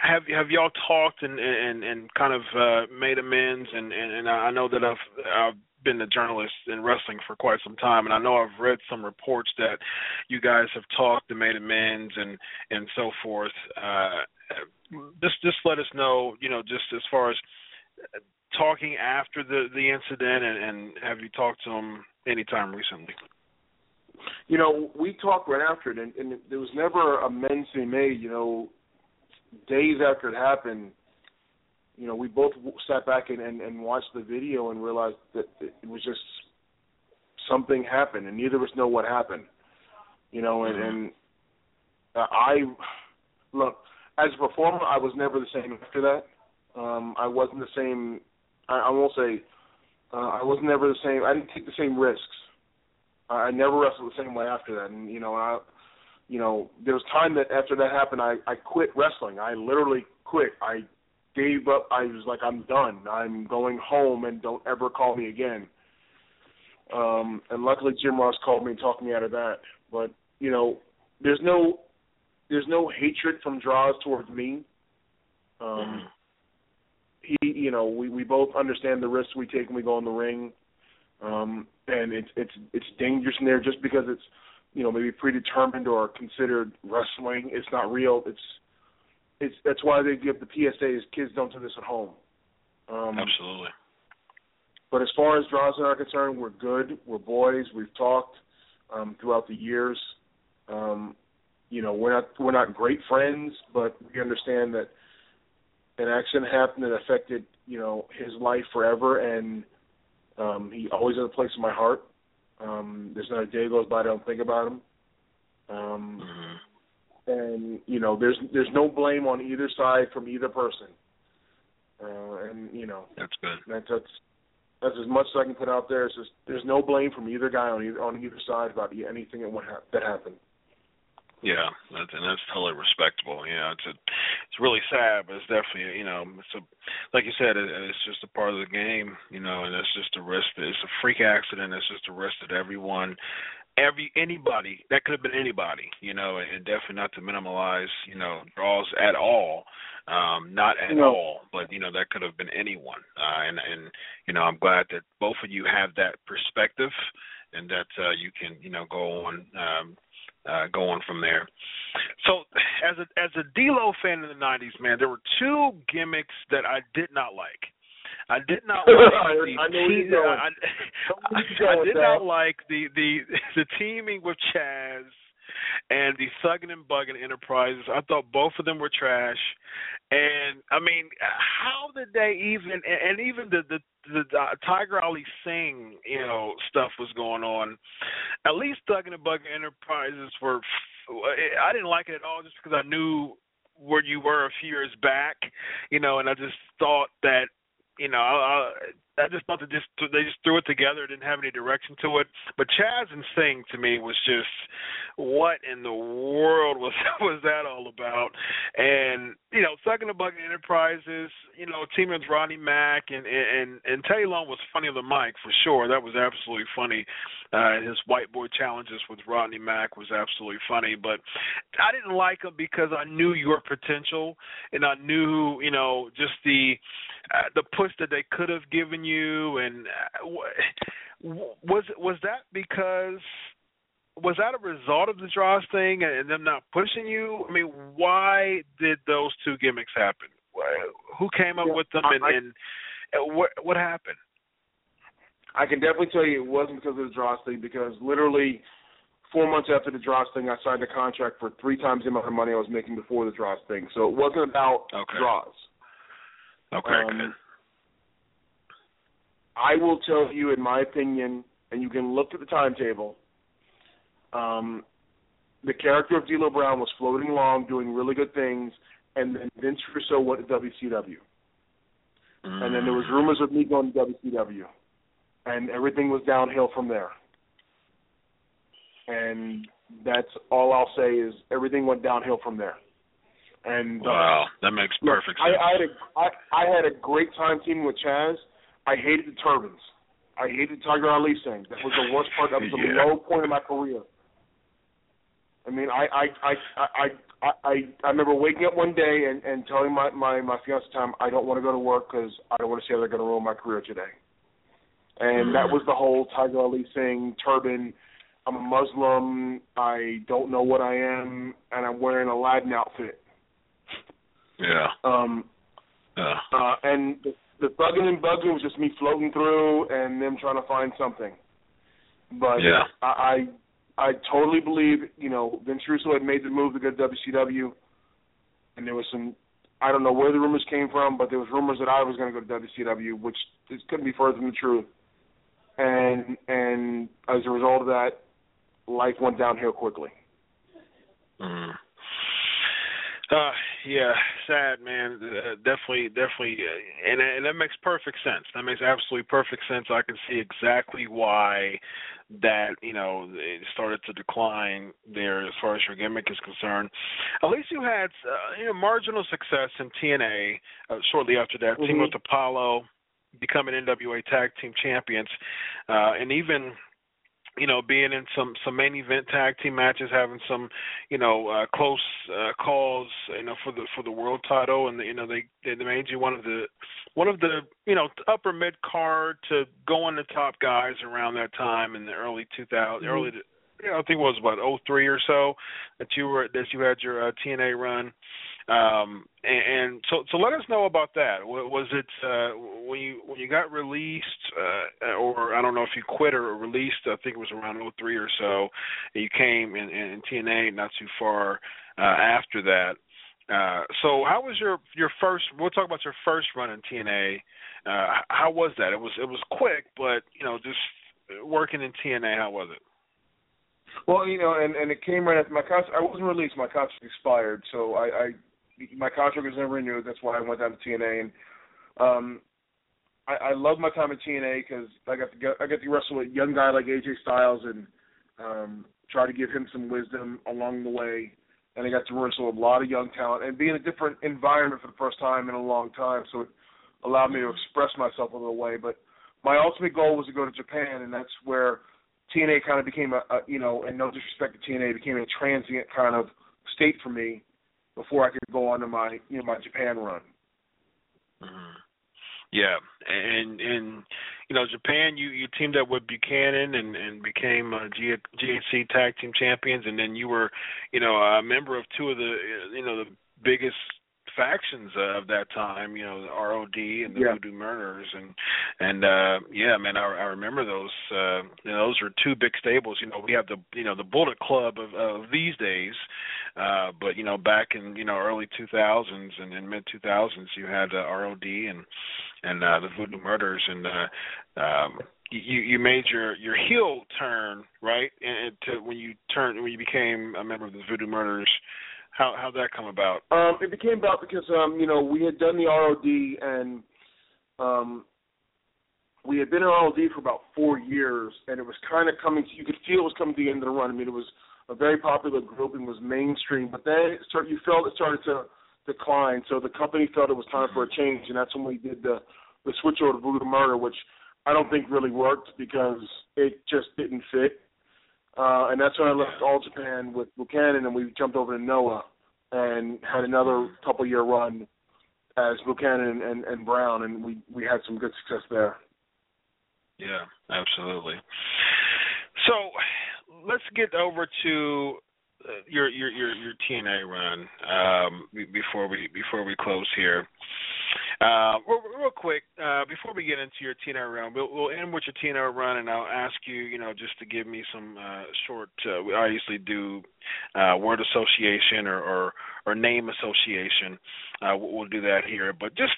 have have y'all talked and and and kind of uh, made amends? And and, and I know that I've I've been a journalist in wrestling for quite some time, and I know I've read some reports that you guys have talked and made amends and and so forth. Uh, just just let us know, you know, just as far as talking after the the incident, and, and have you talked to them anytime recently? You know, we talked right after it, and, and there was never amends to be made. You know, days after it happened, you know, we both sat back and, and, and watched the video and realized that it was just something happened, and neither of us know what happened. You know, and, and uh, I look as a performer, I was never the same after that. Um, I wasn't the same. I, I won't say uh, I was never the same. I didn't take the same risks. I I never wrestled the same way after that. And you know, I, you know, there was time that after that happened, I I quit wrestling. I literally quit. I gave up. I was like, I'm done. I'm going home, and don't ever call me again. Um, and luckily, Jim Ross called me and talked me out of that. But you know, there's no there's no hatred from Droz towards me. Um, he, you know, we we both understand the risks we take when we go in the ring, um, and it's it's it's dangerous in there just because it's you know maybe predetermined or considered wrestling. It's not real. It's it's that's why they give the PSAs. Kids don't do this at home. Um, Absolutely. but as far as Droz are concerned, we're good. We're boys. We've talked um, throughout the years. Um, you know, we're not we're not great friends, but we understand that an accident happened that affected you know his life forever, and um, he always has a place in my heart. Um, there's not a day goes by I don't think about him. Um, hmm and you know, there's there's no blame on either side from either person. Uh, and you know, That's good. that's that's That's as much as I can put out there. It's just there's no blame from either guy on either on either side about anything that went ha- that happened. Yeah, that's, and that's totally respectable. You know, it's a, it's really sad, but it's definitely you know, it's a like you said, it, it's just a part of the game. You know, and it's just a risk. That, it's a freak accident. It's just a risk that everyone, every anybody that could have been anybody. You know, and definitely not to minimize you know Droz at all. Um, not at no. all, but you know that could have been anyone. Uh, and and you know, I'm glad that both of you have that perspective, and that uh, you can you know go on. Um, uh, going from there. So, as a as a D'Lo fan in the '90s, man, there were two gimmicks that I did not like. I did not like the I. I, I, I did not like the the the teaming with Chaz and the Thuggin and Buggin Enterprises. I thought both of them were trash. And I mean, how did they even? And even the the the, the uh, Tiger Ali Singh, you know, stuff was going on. At least Thuggin and Buggin Enterprises were. I didn't like it at all, just because I knew where you were a few years back, you know, and I just thought that you know, I, I just thought that just they just threw it together, didn't have any direction to it. But Chaz and Singh to me was just what in the world was was that all about? And you know, Sucking the Bucket Enterprises, you know, teaming with Rodney Mack and and and Long was funny on the mic for sure. That was absolutely funny. Uh, his whiteboard challenges with Rodney Mack was absolutely funny, but I didn't like him because I knew your potential and I knew, you know, just the uh, the push that they could have given you. And uh, was was that because was that a result of the Droz thing and them not pushing you? I mean, why did those two gimmicks happen? Who came up yeah, with them, and, I, and what what happened? I can definitely tell you it wasn't because of the Droz thing. Because literally four months after the Droz thing, I signed a contract for three times the amount of money I was making before the Droz thing. So it wasn't about okay. Droz. Okay, um. I will tell you, in my opinion, and you can look at the timetable. Um, the character of D'Lo Brown was floating along, doing really good things, and then Vince Russo went to WCW, mm. and then there was rumors of me going to WCW, and everything was downhill from there. And that's all I'll say is everything went downhill from there. And uh, wow, that makes perfect look, sense. I, I had a I, I had a great time teaming with Chaz. I hated the turbans. I hated Tiger Ali thing. That was the worst part. That was the Yeah. low point of my career. I mean, I I I I I I, I remember waking up one day and and telling my my my fiance time I don't want to go to work because I don't want to see how they're going to ruin my career today. And that was the whole Tiger Ali thing, turban. I'm a Muslim. I don't know what I am, and I'm wearing a Aladdin outfit. Yeah. Um, Yeah. uh, and the, the bugging and bugging was just me floating through and them trying to find something. But Yeah. I, I I totally believe you know Vince Russo had made the move to go to WCW, and there was some I don't know where the rumors came from, but there was rumors that I was going to go to WCW, which it couldn't be further from the truth. And and as a result of that, life went downhill quickly. Mm. Uh, yeah, sad man. Uh, definitely, definitely, uh, and and that makes perfect sense. That makes absolutely perfect sense. I can see exactly why that you know it started to decline there as far as your gimmick is concerned. At least you had uh, you know marginal success in TNA uh, shortly after that. Mm-hmm. Team with Apollo, becoming NWA Tag Team Champions, uh, and even you know, being in some some main event tag team matches, having some, you know, uh, close uh, calls, you know, for the for the world title, and you know they they made you one of the one of the you know upper mid card to go on the top guys around that time in the early 2000 early. You know, I think it was about oh three or so that you were that you had your uh, TNA run. Um, and, and so, so let us know about that. Was it uh, when you when you got released, uh, or I don't know if you quit or released? I think it was around 03 or so. And you came in, in TNA not too far uh, after that. Uh, so, how was your your first? We'll talk about your first run in TNA. Uh, how was that? It was it was quick, but you know, just working in TNA. How was it? Well, you know, and and it came right after my contract. I wasn't released; my contract expired, so I, I my contract was never renewed. That's why I went down to TNA, and um, I, I love my time at TNA because I got to go, I got to wrestle with a young guy like AJ Styles and um, try to give him some wisdom along the way. And I got to wrestle a lot of young talent and be in a different environment for the first time in a long time. So it allowed me to express myself a little way. But my ultimate goal was to go to Japan, and that's where TNA kind of became a, a you know, and no disrespect to TNA, became a transient kind of state for me before I could go on to my you know my Japan run. Mm-hmm. Yeah, and and you know Japan, you you teamed up with Buchanan and and became uh, G, GHC Tag Team Champions, and then you were you know a member of two of the you know the biggest factions uh, of that time, you know, the ROD and the yeah. Voodoo Murders, and and uh yeah, man, I, I remember those. Uh, you know, those were two big stables. You know, we have the you know the Bullet Club of, of these days, uh, but you know back in you know early 2000s and, and mid 2000s, you had uh, ROD and and uh, the Voodoo Murders, and uh, um, you you made your your heel turn right and to when you turned when you became a member of the Voodoo Murders. How how'd that come about? Um, it became about because um, you know we had done the ROD and um, we had been in ROD for about four years, and it was kind of coming. To, you could feel it was coming to the end of the run. I mean, it was a very popular group and was mainstream, but then it started, you felt it started to decline. So the company felt it was time for a change, and that's when we did the the switch over to Voodoo Murder, which I don't think really worked because it just didn't fit. Uh, and that's when I left All Japan with Buchanan, and we jumped over to Noah and had another couple year run as Buchanan and, and Brown, and we we had some good success there. Yeah, absolutely. So let's get over to uh, your your your your TNA run um, before we before we close here. Uh, real, real quick, uh, before we get into your TNA run, we'll, we'll end with your TNA run, and I'll ask you, you know, just to give me some uh, short. Uh, we obviously do uh, word association or, or, or name association. We'll, do that here, but just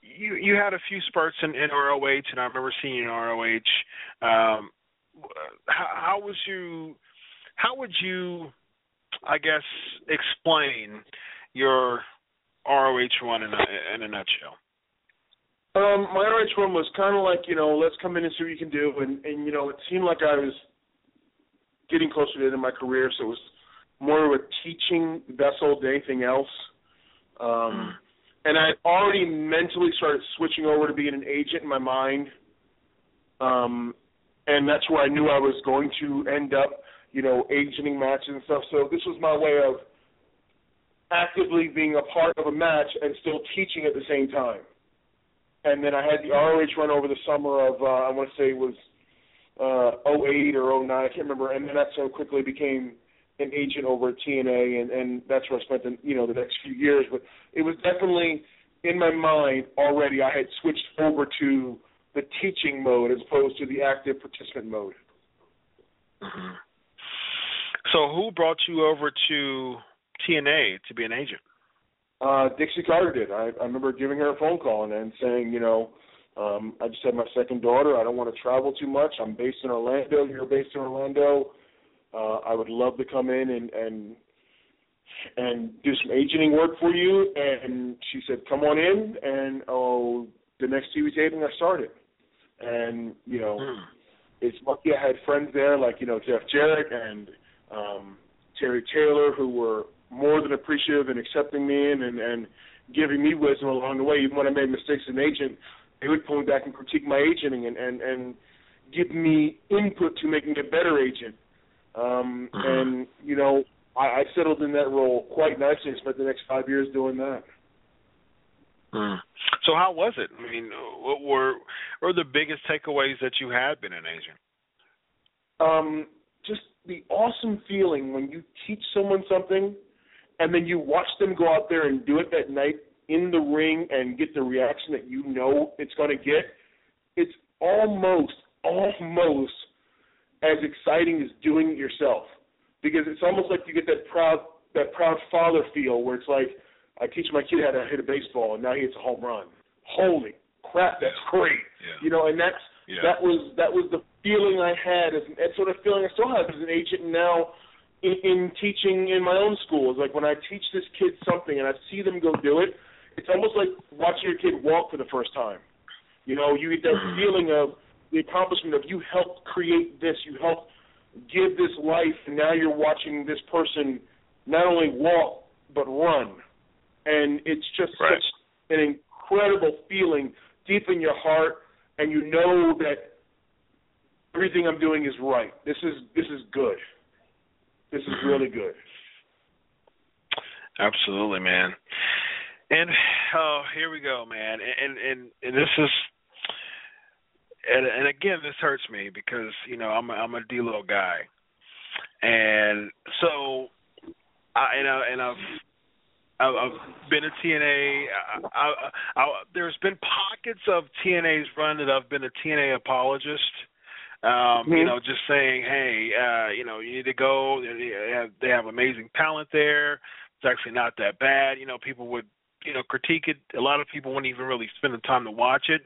you you had a few spurts in, in ROH, and I remember seeing you in ROH. Um, how, how was you? How would you, I guess, explain your ROH run in a, in a nutshell? Um, my ROH run was kind of like you know, let's come in and see what you can do, and and you know, it seemed like I was getting closer to the end of my career, so it was more of a teaching vessel than anything else. Um, and I already mentally started switching over to being an agent in my mind. Um, and that's where I knew I was going to end up, you know, agenting matches and stuff. So this was my way of actively being a part of a match and still teaching at the same time. And then I had the ROH run over the summer of uh, I want to say it was uh 08 or 09, I can't remember. And then that's so quickly became an agent over at TNA, and and that's where I spent the you know the next few years. But it was definitely in my mind already. I had switched over to the teaching mode as opposed to the active participant mode. Mm-hmm. So, who brought you over to TNA to be an agent? Uh, Dixie Carter did. I, I remember giving her a phone call and, and saying, you know, um, I just had my second daughter. I don't want to travel too much. I'm based in Orlando. You're based in Orlando. Uh, I would love to come in and and and do some agenting work for you. And she said, come on in. And oh, the next TV taping, I started. And you know, Hmm. it's lucky I had friends there like you know Jeff Jarrett and um, Terry Taylor who were more than appreciative and accepting me in and, and giving me wisdom along the way. Even when I made mistakes as an agent, they would pull me back and critique my agenting and, and, and give me input to making a better agent. Um, Mhm. And, you know, I, I settled in that role quite nicely and spent the next five years doing that. Hmm. So, how was it? I mean, what were what were the biggest takeaways that you had been an agent? um, just the awesome feeling when you teach someone something and then you watch them go out there and do it that night in the ring and get the reaction that you know it's going to get. It's almost, almost as exciting as doing it yourself because it's almost like you get that proud, that proud father feel where it's like, I teach my kid how to hit a baseball and now he hits a home run. Holy crap, that's great. Yeah. You know, and that's Yeah. that was that was the feeling I had as that sort of feeling I still have as an agent now in, in teaching in my own schools. Like when I teach this kid something and I see them go do it, it's almost like watching your kid walk for the first time. You know, you get that mm-hmm. feeling of the accomplishment of you helped create this, you helped give this life, and now you're watching this person not only walk but run, and it's just Right. such an incredible feeling deep in your heart, and you know that everything I'm doing is right. This is this is good. This is really mm-hmm. good. Absolutely, man. And oh, here we go, man. And and and this is and and again, this hurts me because you know I'm a, I'm a D-Lo guy, and so I and I and I've. I've I've been a TNA. I, I, I, there's been pockets of TNA's run that I've been a TNA apologist. Um, You Mhm. know, just saying, hey, uh, you know, you need to go. They have, they have amazing talent there. It's actually not that bad. You know, people would, you know, critique it. A lot of people wouldn't even really spend the time to watch it.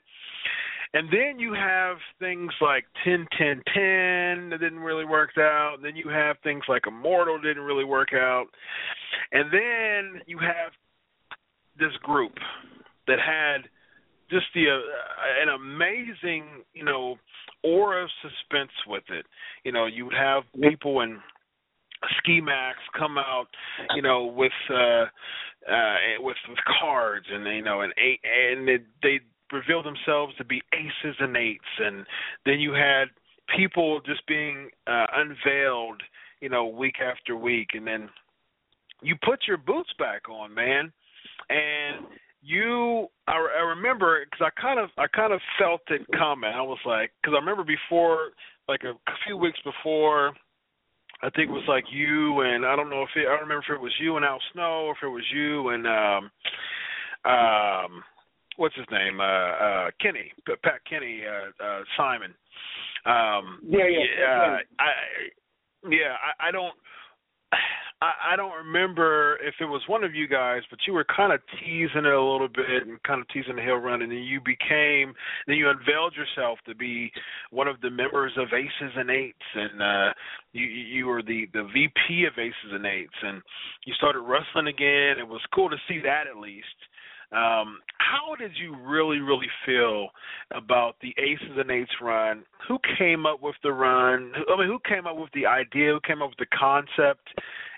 And then you have things like 10 10 10 that didn't really work out. And then you have things like Immortal didn't really work out. And then you have this group that had just the uh, an amazing, you know, aura of suspense with it. You know, you would have people in ski max come out, you know, with uh uh with with cards and you know and and they reveal themselves to be aces and eights and then you had people just being uh unveiled, you know, week after week and then you put your boots back on, man. And you I, I remember because I kind of I kind of felt it coming. I was like because I remember before like a, a few weeks before I think it was like you and I don't know if it, I don't remember if it was you and Al Snow or if it was you and um um what's his name uh uh Kenny Pat Kenny uh uh Simon um Yeah, yeah, yeah Pat I yeah I, I don't I, I don't remember if it was one of you guys, but you were kind of teasing it a little bit and kind of teasing the hill run, and then you became, then you unveiled yourself to be one of the members of Aces and Eights, and uh, you you were the the VP of Aces and Eights, and you started wrestling again. It was cool to see that at least. Um, how did you really, really feel about the Aces and Eights run? Who came up with the run? I mean, who came up with the idea? Who came up with the concept?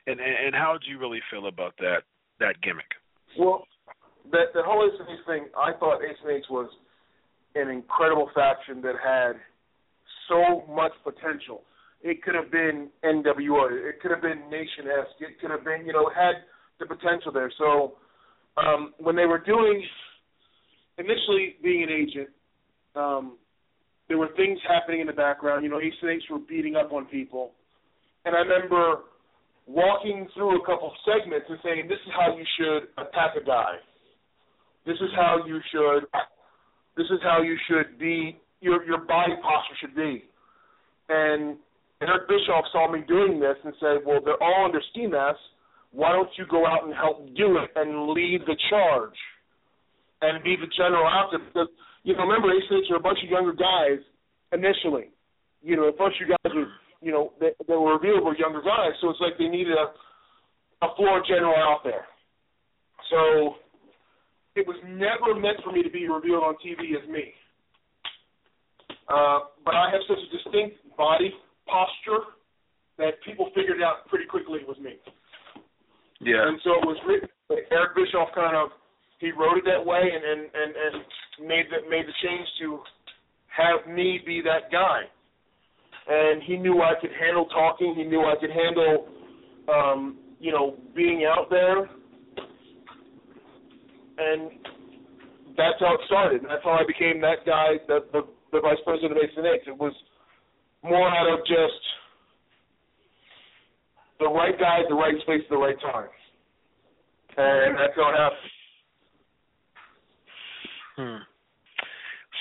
And and, and how did you really feel about that that gimmick? Well, that the whole Ace and Ace thing, I thought Ace and Ace was an incredible faction that had so much potential. It could have been NWO, it could have been Nation esque, it could have been, you know, had the potential there. So um, when they were doing initially being an agent, um, there were things happening in the background. You know, Ace and Ace were beating up on people, and I remember walking through a couple segments and saying, "This is how you should attack a guy. This is how you should. This is how you should be. Your your body posture should be." And Eric Bischoff saw me doing this and said, "Well, they're all under ski masks. Why don't you go out and help do it and lead the charge and be the general out there?" Because you know, remember, and Ace are a bunch of younger guys initially. You know, a bunch of guys were you know, that, that were revealed were younger guys, so it's like they needed a, a floor general out there. So it was never meant for me to be revealed on TV as me. Uh, but I have such a distinct body posture that people figured out pretty quickly it was me. Yeah. And so it was written. Eric Bischoff kind of he wrote it that way and and and, and made the made the change to have me be that guy and he knew I could handle talking. He knew I could handle, um, you know, being out there, and that's how it started. That's how I became that guy, the the, the vice president of and Eights. It was more out of just the right guy at the right space at the right time, and that's how it happened. Hmm.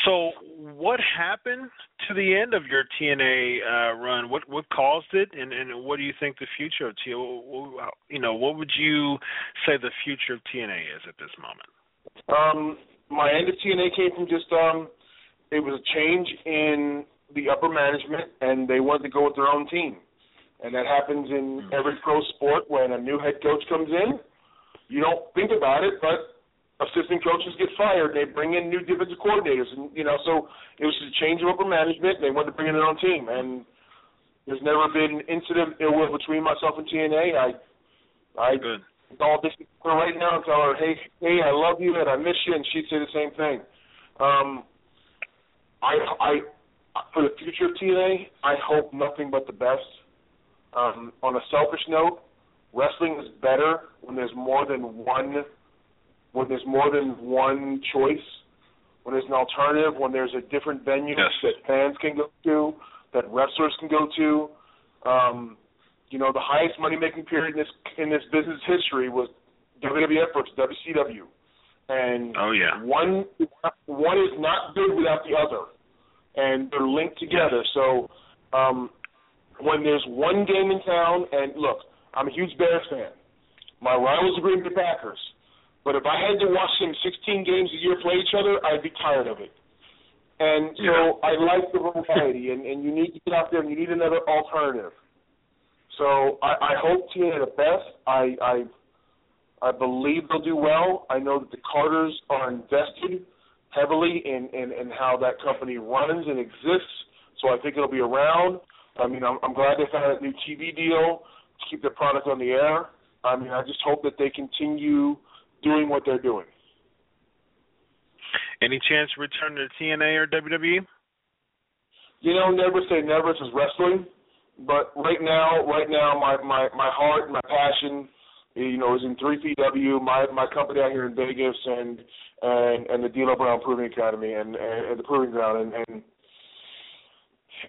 So, what happened to the end of your TNA uh, run? What what caused it, and and what do you think the future of TNA? You know, what would you say the future of TNA is at this moment? Um, my end of TNA came from just um, it was a change in the upper management, and they wanted to go with their own team, and that happens in every pro sport when a new head coach comes in. You don't think about it, but assistant coaches get fired. They bring in new defensive coordinators, and you know, so it was a change of upper management. And they wanted to bring in their own team, and there's never been an incident ill will between myself and TNA. I, I Good. call this her right now and tell her, hey, hey, I love you and I miss you, and she'd say the same thing. Um, I, I, for the future of TNA, I hope nothing but the best. Um, on a selfish note, wrestling is better when there's more than one when there's more than one choice, when there's an alternative, when there's a different venue Yes. that fans can go to, that wrestlers can go to. Um, you know, the highest money making period in this in this business history was WWF versus WCW, and Oh yeah. one one is not good without the other, and they're linked together. So um, when there's one game in town, and look, I'm a huge Bears fan. My rivals are Green Bay Packers, but if I had to watch them 16 games a year play each other, I'd be tired of it. And so Yeah. I like the variety, and, and you need to get out there and you need another alternative. So I, I hope TNA the best. I, I I believe they'll do well. I know that the Carters are invested heavily in, in, in how that company runs and exists. So I think it'll be around. I mean, I'm, I'm glad they found a new TV deal to keep their product on the air. I mean, I just hope that they continue doing what they're doing. Any chance to return to TNA or? WWE? You know, never say never to wrestling, but right now, right now, my my my heart, and my passion, you know, is in 3PW, my my company out here in Vegas, and and and the D'Lo Brown Proving Academy, and and, and the Proving Ground, and and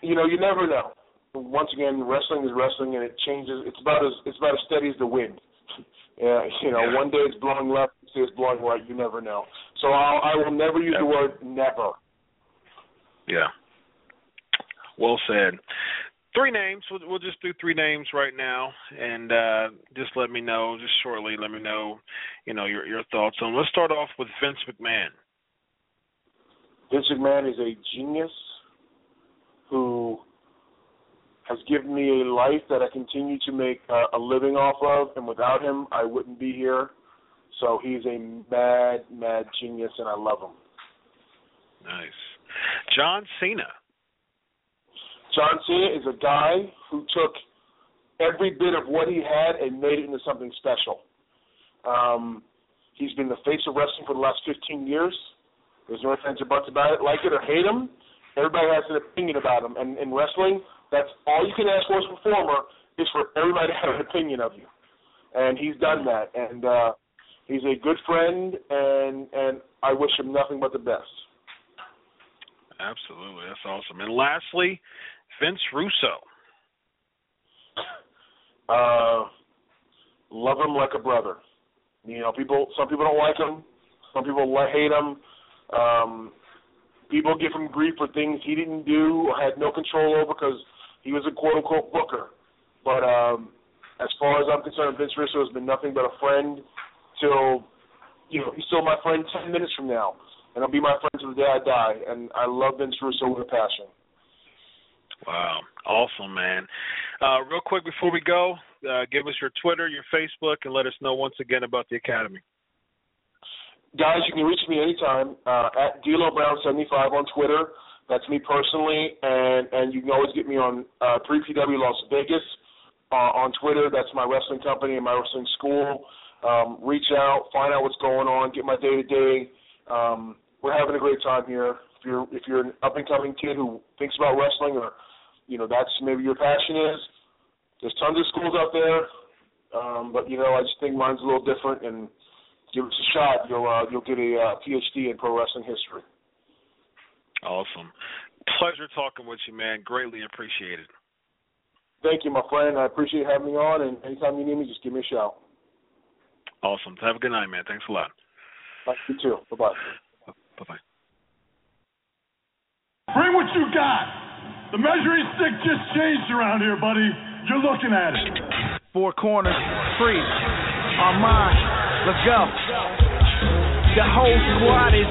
you know, you never know. Once again, wrestling is wrestling, and it changes. It's about as it's about as steady as the wind. Yeah, you know, Yeah. one day it's blowing left, next day it's blowing right. You never know. So I'll, I will never use the word never. Yeah. Well said. Three names. We'll, we'll just do three names right now, and uh, just let me know, just shortly, let me know, you know, your your thoughts on. Let's start off with Vince McMahon. Vince McMahon is a genius who has given me a life that I continue to make uh, a living off of, and without him, I wouldn't be here. So he's a mad, mad genius, and I love him. Nice. John Cena. John Cena is a guy who took every bit of what he had and made it into something special. Um, he's been the face of wrestling for the last 15 years. There's no ifs, ands, or buts about it. Like it or hate him, everybody has an opinion about him. And in wrestling, that's all you can ask for as a performer is for everybody to have an opinion of you. And he's done that. And uh, he's a good friend, and and I wish him nothing but the best. Absolutely, that's awesome. And lastly, Vince Russo. Uh, love him like a brother. You know, people. Some people don't like him. Some people hate him. Um, people give him grief for things he didn't do or had no control over because he was a quote unquote booker. But um, as far as I'm concerned, Vince Russo has been nothing but a friend till you know he's still my friend ten minutes from now, and he'll be my friend till the day I die. And I love Vince Russo with a passion. Wow, awesome, man. Uh, real quick before we go, uh, give us your Twitter, your Facebook, and let us know once again about the Academy. guys, you can reach me anytime uh, at D'Lo Brown seventy five on Twitter. That's me personally, and and you can always get me on uh, 3PW Las Vegas uh, on Twitter. That's my wrestling company and my wrestling school. Um, reach out, find out what's going on, get my day to day. We're having a great time here. If you're if you're an up and coming kid who thinks about wrestling, or you know that's maybe your passion is, there's tons of schools out there. Um, but you know, I just think mine's a little different, and give us a shot. You'll uh, you'll get a uh, PhD in pro wrestling history. Awesome. Pleasure talking with you, man. Greatly appreciated. Thank you, my friend. I appreciate having me on, and anytime you need me, just give me a shout. Awesome. Have a good night, man. Thanks a lot. Bye. You too. Bye bye. Bye bye. Bring what you got. The measuring stick just changed around here, buddy. You're looking at it. Four corners, free. Armand, let's go. The whole squad is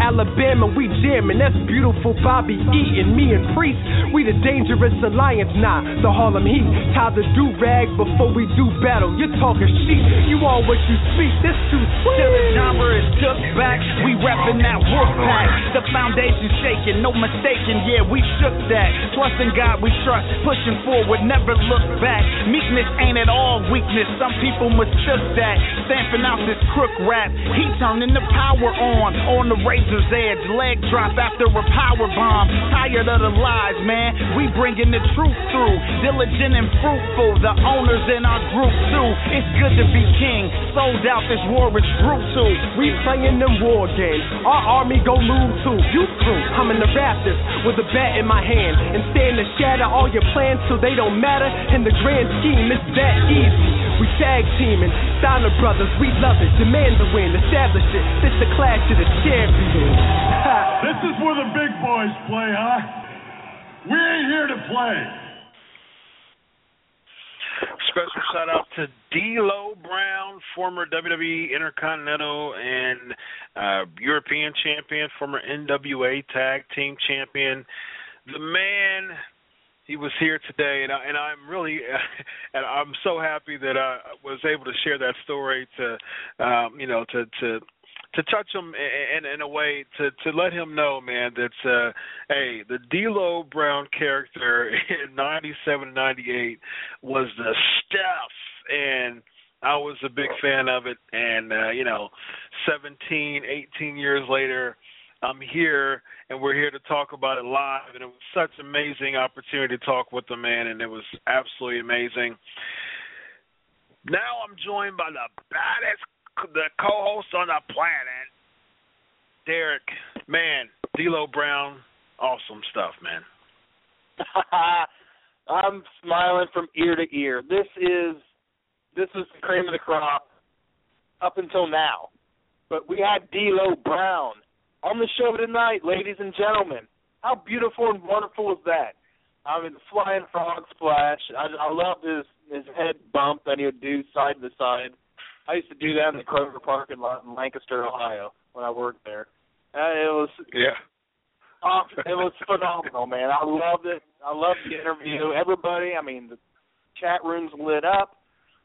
Alabama, we jamming. That's beautiful, Bobby Eaton, me and Priest. We the dangerous alliance, nah, the Harlem Heat. Tie the do rag before we do battle. You're talking shit, you all what you speak. This too sweet. Till the genre is took back, we reppin' that wolf pack. The foundation shaking, no mistaking, yeah, we shook that. Trusting God, we trust, pushing forward, never look back. Meekness ain't at all weakness, some people mistook that. Stamping out this crook rap, he turning the power on, on the razor's edge, leg drop after a power bomb. Tired of the lies, man, we bringing the truth through. Diligent and fruitful, the owners in our group too. It's good to be king, sold out, this war is brutal. We playing them war games. Our army go move too. You I'm in the Raptors with a bat in my hand and stand to shatter all your plans so they don't matter. In the grand scheme, it's that easy. We tag teaming, Steiner brothers, we love it. Demand the win, establish it. This the clash of the champions. this is where the big boys play, huh? We ain't here to play. Special shout out to D'Lo Brown, former WWE Intercontinental and uh, European champion, former NWA Tag Team champion. The man, he was here today, and I, and I'm really, and I'm so happy that I was able to share that story to, um, you know, to to to touch him in, in, a way to to let him know, man, that uh, hey, the D'Lo Brown character in '97, '98 was the stuff, and I was a big fan of it. And uh, you know, 17, 18 years later. I'm here and we're here to talk about it live and it was such an amazing opportunity to talk with the man and it was absolutely amazing. Now I'm joined by the baddest the co-host on the planet, Derrick. Man, D'Lo Brown, awesome stuff, man. I'm smiling from ear to ear. This is this is the cream of the crop up until now. But we had D'Lo Brown on the show tonight, ladies and gentlemen. How beautiful and wonderful is that? I mean, flying frog splash. I, I loved his his head bump that he would do side to side. I used to do that in the Kroger parking lot in Lancaster, Ohio, when I worked there. And it was yeah, oh, it was phenomenal, man. I loved it. I loved the interview. Everybody, I mean, the chat rooms lit up.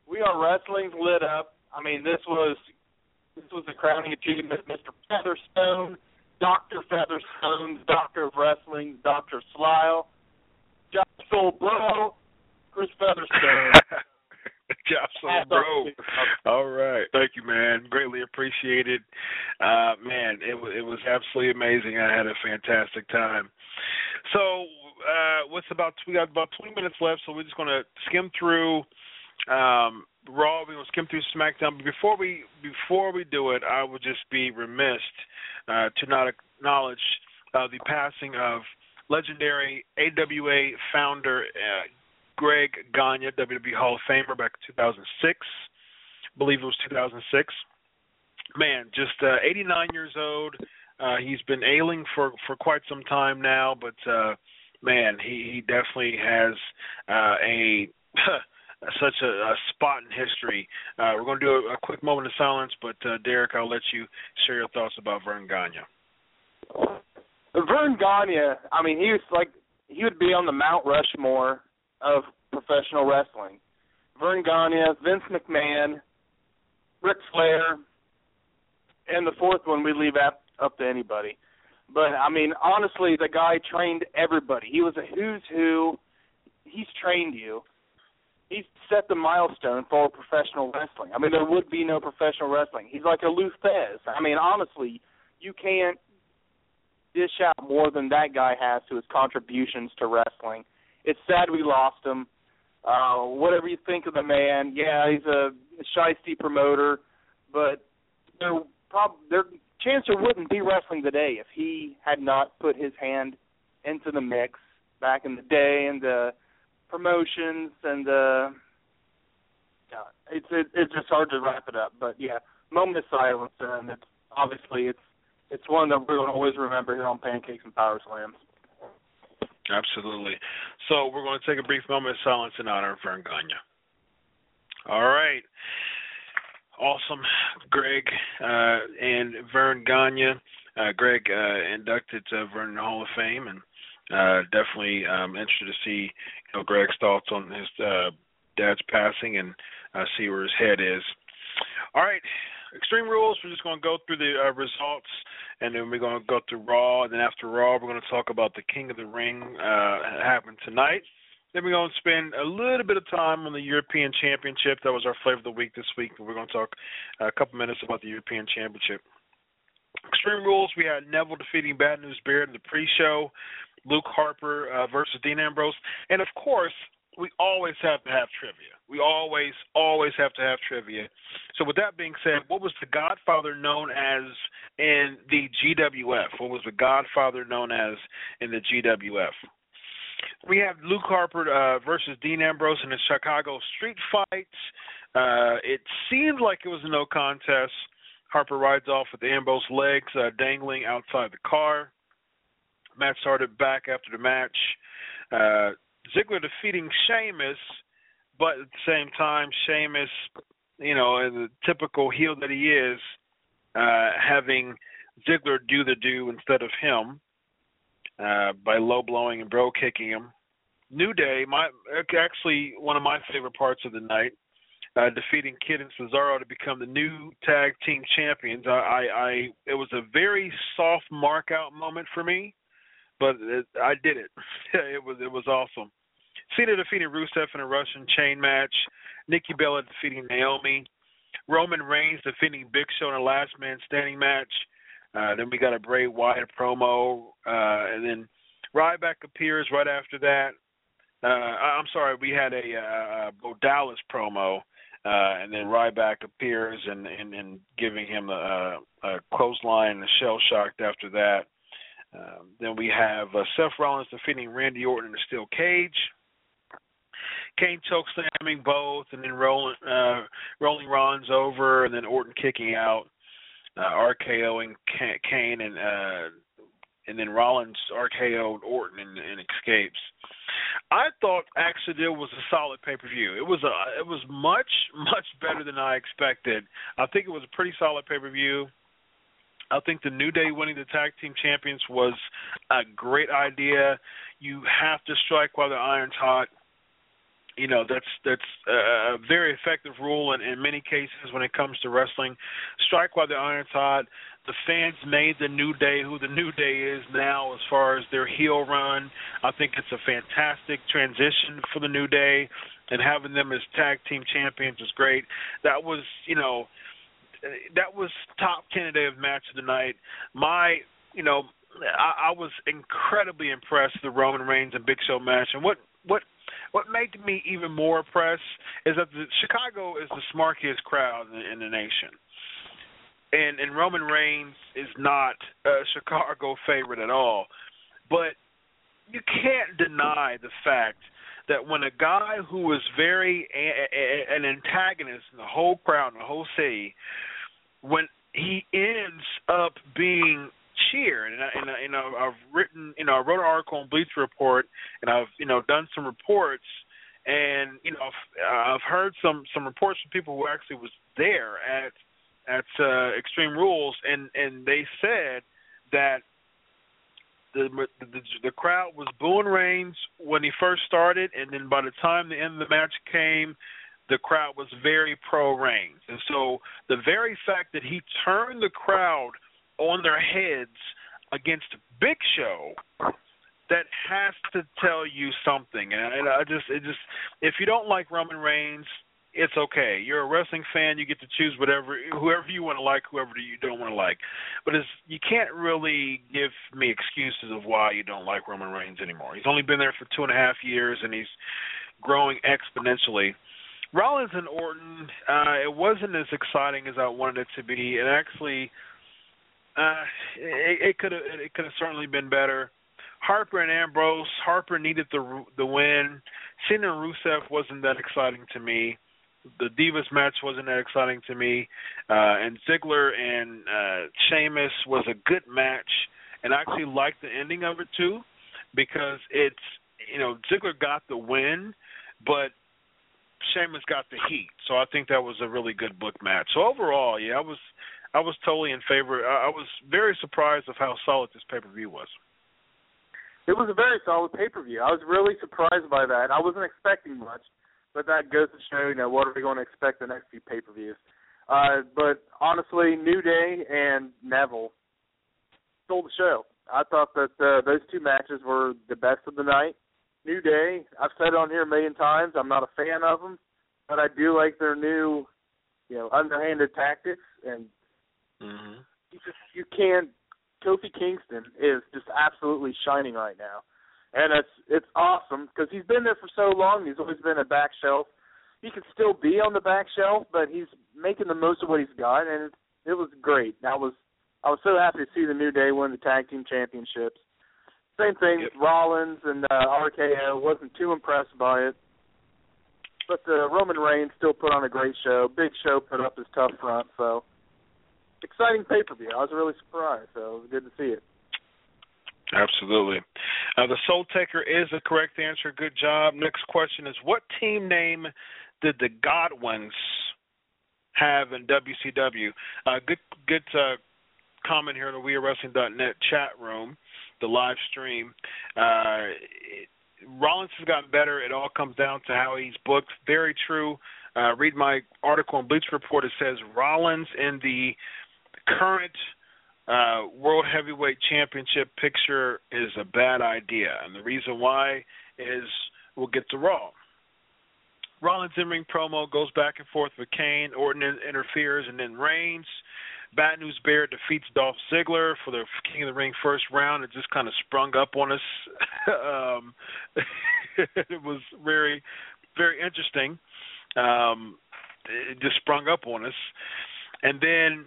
We are wrestling's lit up. I mean, this was this was a crowning achievement. Mr. Featherstone, Doctor Featherstone, Doctor of Wrestling, Doctor Slile, Josh Soul Bro, Chris Featherstone. So bro. All right, thank you, man. Greatly appreciated. Uh, man, it was it was absolutely amazing. I had a fantastic time. So, uh, what's about we got about 20 minutes left, so we're just gonna skim through um, Raw. We're gonna skim through SmackDown. But before we before we do it, I would just be remiss uh, to not acknowledge uh, the passing of legendary AWA founder. Uh, Greg Gagne, WWE Hall of Famer back in 2006. I believe it was 2006. Man, just uh, 89 years old. Uh, he's been ailing for for quite some time now, but uh, man, he, he definitely has uh, a such a, a spot in history. Uh, we're going to do a, a quick moment of silence, but uh, Derrick, I'll let you share your thoughts about Verne Gagne. Verne Gagne, I mean, he was like he would be on the Mount Rushmore of professional wrestling. Verne Gagne, Vince McMahon, Ric Flair, and the fourth one we leave up, up to anybody. But I mean, honestly, the guy trained everybody. He was a who's who. He's trained you. He's set the milestone for professional wrestling. I mean, there would be no professional wrestling. He's like a Lou. I mean, honestly, you can't dish out more than that guy has to his contributions to wrestling. It's sad we lost him. Uh, whatever you think of the man, yeah, he's a shisty promoter, but there prob there chance there wouldn't be wrestling today if he had not put his hand into the mix back in the day and the promotions and the uh, it's it, it's just hard to wrap it up. But yeah, moment of silence, and it's obviously it's it's one that we're going to always remember here on Pancakes and Power Slams. Absolutely. So we're going to take a brief moment of silence in honor of Verne Gagne. All right. Awesome, Greg uh, and Verne Gagne. Uh, Greg uh, inducted to Vernon Hall of Fame, and uh, definitely um, interested to see you know Greg's thoughts on his uh, dad's passing and uh, see where his head is. All right, Extreme Rules. We're just going to go through the uh, results, and then we're going to go through Raw. And then after Raw, we're going to talk about the King of the Ring uh, happened tonight. Then we're going to spend a little bit of time on the European Championship. That was our flavor of the week this week. We're going to talk a couple minutes about the European Championship. Extreme Rules, we had Neville defeating Bad News Barrett in the pre-show. Luke Harper uh, versus Dean Ambrose, and of course, we always have to have trivia. We always, always have to have trivia. So, with that being said, what was the Godfather known as in the GWF? What was the Godfather known as in the GWF? We have Luke Harper uh, versus Dean Ambrose in a Chicago Street Fight. Uh, it seemed like it was a no contest. Harper rides off with Ambrose legs uh, dangling outside the car. Match started back after the match. Uh, Ziggler defeating Sheamus, but at the same time, Sheamus, you know, the typical heel that he is, uh, having Ziggler do the do instead of him uh, by low blowing and bro kicking him. New Day, my actually one of my favorite parts of the night, uh, defeating Kidd and Cesaro to become the new tag team champions. I, I, I it was a very soft mark out moment for me but it, I did it. it was it was awesome. Cena defeating Rusev in a Russian chain match. Nikki Bella defeating Naomi. Roman Reigns defeating Big Show in a last man standing match. Uh, then we got a Bray Wyatt promo, uh, and then Ryback appears right after that. Uh, I'm sorry, we had a, uh, Bo Dallas promo, uh, and then Ryback appears and, and, and giving him a, a clothesline and shell shocked after that. Um, then we have uh, Seth Rollins defeating Randy Orton in a steel cage. Kane choke slamming both, and then rolling uh, rolling Rollins over, and then Orton kicking out, uh, RKOing Kane, and uh, and then Rollins RKO'd Orton and, and escapes. I thought actually was a solid pay per view. It was a it was much much better than I expected. I think it was a pretty solid pay per view. I think the New Day winning the tag team champions was a great idea. You have to strike while the iron's hot. You know that's that's a very effective rule in, in many cases when it comes to wrestling. Strike while the iron's hot. The fans made the New Day who the New Day is now as far as their heel run. I think it's a fantastic transition for the New Day, and having them as tag team champions is great. That was you know that was top tentative match of the night. My, you know, I, I was incredibly impressed with the Roman Reigns and Big Show match, and what what what made me even more impressed is that the, Chicago is the smarkiest crowd in, in the nation, and and Roman Reigns is not a Chicago favorite at all, but you can't deny the fact that when a guy who was very a, a, an antagonist in the whole crowd, in the whole city, when he ends up being cheered, and, I, and, I, and I've written, you know, I wrote an article on Bleacher Report, and I've, you know, done some reports, and you know, I've, I've heard some some reports from people who actually was there at at uh, Extreme Rules, and and they said that the, the the crowd was booing Reigns when he first started, and then by the time the end of the match came, the crowd was very pro Reigns. And so the very fact that he turned the crowd on their heads against Big Show, that has to tell you something. And I just, it just, if you don't like Roman Reigns, it's okay. You're a wrestling fan. You get to choose whatever, whoever you want to like, whoever you don't want to like. But it's, you can't really give me excuses of why you don't like Roman Reigns anymore. He's only been there for two and a half years, and he's growing exponentially. Rollins and Orton, uh, it wasn't as exciting as I wanted it to be. It actually, uh, it could have, it could have certainly been better. Harper and Ambrose. Harper needed the the win. Cena and Rusev wasn't that exciting to me the Divas match wasn't that exciting to me, uh, and Ziggler and uh, Sheamus was a good match, and I actually liked the ending of it too, because it's you know Ziggler got the win, but Sheamus got the heat, so I think that was a really good book match. So overall, yeah, I was I was totally in favor. I, I was very surprised of how solid this pay per view was. It was a very solid pay per view. I was really surprised by that. I wasn't expecting much but that goes to show, you know, what are we going to expect the next few pay per views. Uh, but honestly, New Day and Neville stole the show. I thought that uh, those two matches were the best of the night. New Day, I've said it on here a million times. I'm not a fan of them, but I do like their new, you know, underhanded tactics. And mm-hmm. you just you can't. Kofi Kingston is just absolutely shining right now and it's it's awesome because he's been there for so long. He's always been a back shelf. He could still be on the back shelf, but he's making the most of what he's got, and it, it was great. I was I was so happy to see the New Day win the tag team championships. Same thing, yep. Rollins and uh, RKO. wasn't too impressed by it, but the Roman Reigns still put on a great show. Big Show put up his tough front, so exciting pay per view. I was really surprised, so it was good to see it. Absolutely. Uh, the Soul Taker is the correct answer. Good job. Next question is What team name did the Godwins have in WCW? Uh, good good uh, comment here in the WeAreWrestling.net chat room, the live stream. Uh, Rollins has gotten better. It all comes down to how he's booked. Very true. Uh, read my article on Bleacher Report. It says Rollins in the current – uh, World Heavyweight Championship picture is a bad idea, and the reason why is we'll get to Raw. Rollins in ring promo goes back and forth with Kane. Orton interferes, and then Reigns. Bad News Barrett defeats Dolph Ziggler for the King of the Ring first round. It just kind of sprung up on us. um, it was very, very interesting. Um, it just sprung up on us. And then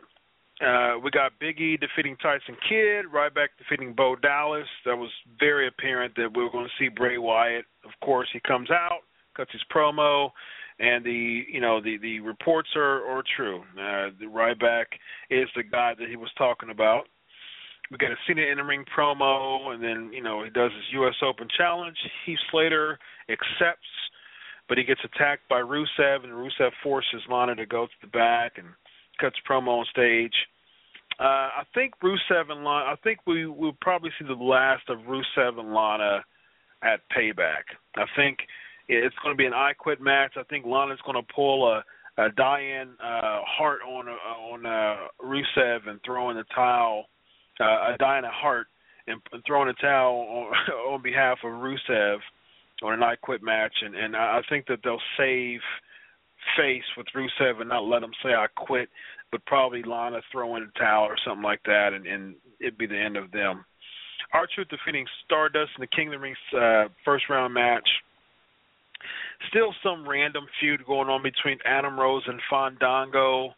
uh, we got Big E defeating Tyson Kidd, Ryback defeating Bo Dallas. That was very apparent that we were going to see Bray Wyatt. Of course, he comes out, cuts his promo, and the you know the the reports are are true. Uh, the Ryback is the guy that he was talking about. We got a Cena in the ring promo, and then you know he does his U.S. Open challenge. Heath Slater accepts, but he gets attacked by Rusev, and Rusev forces Lana to go to the back and cuts promo on stage. Uh, I think Rusev and Lana. I think we will probably see the last of Rusev and Lana at Payback. I think it's going to be an I Quit match. I think Lana's going to pull a, a Diane uh, Hart on uh, on uh, Rusev and throw in the towel. Uh, a Diana Hart and, and throwing the towel on, on behalf of Rusev on an I Quit match, and and I think that they'll save face with Rusev and not let him say I quit, but probably Lana throw in a towel or something like that, and, and it'd be the end of them. R-Truth defeating Stardust in the King of the Ring uh, first round match. Still some random feud going on between Adam Rose and Fandango.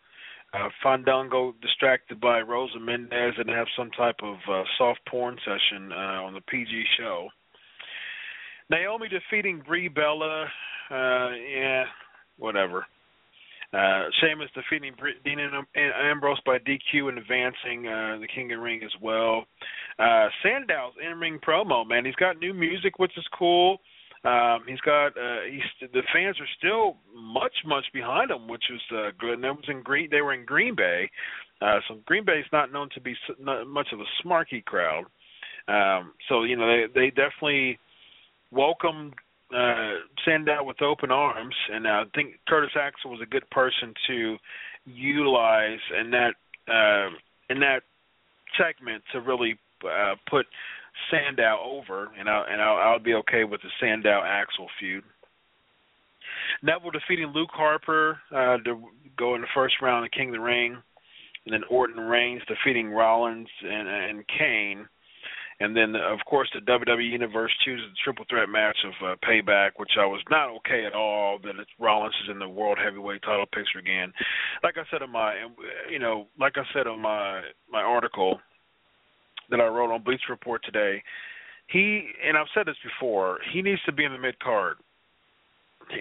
Uh, Fandango distracted by Rosa Mendes and have some type of uh, soft porn session uh, on the PG show. Naomi defeating Brie Bella. Uh, yeah, whatever. Uh, Sheamus defeating Dean Ambrose by DQ and advancing uh, the King of Ring as well. Uh, Sandow's in ring promo, man. He's got new music, which is cool. Um, he's got uh, he's the fans are still much much behind him, which was uh, good. And that was in Green. They were in Green Bay, uh, so Green Bay is not known to be not much of a smarky crowd. Um, so you know they they definitely welcomed uh, Sandow with open arms, and I think Curtis Axel was a good person to utilize in that uh, in that segment to really uh, put Sandow over, and I and I'll, I'll be okay with the Sandow Axel feud. Neville defeating Luke Harper uh, to go in the first round of King of the Ring, and then Orton Reigns defeating Rollins and and Kane. And then, uh, of course, the WWE Universe chooses the triple threat match of uh, Payback, which I was not okay at all. That it's Rollins is in the World Heavyweight Title picture again. Like I said in my, uh, you know, like I said on my my article that I wrote on Bleacher Report today, he and I've said this before. He needs to be in the mid card.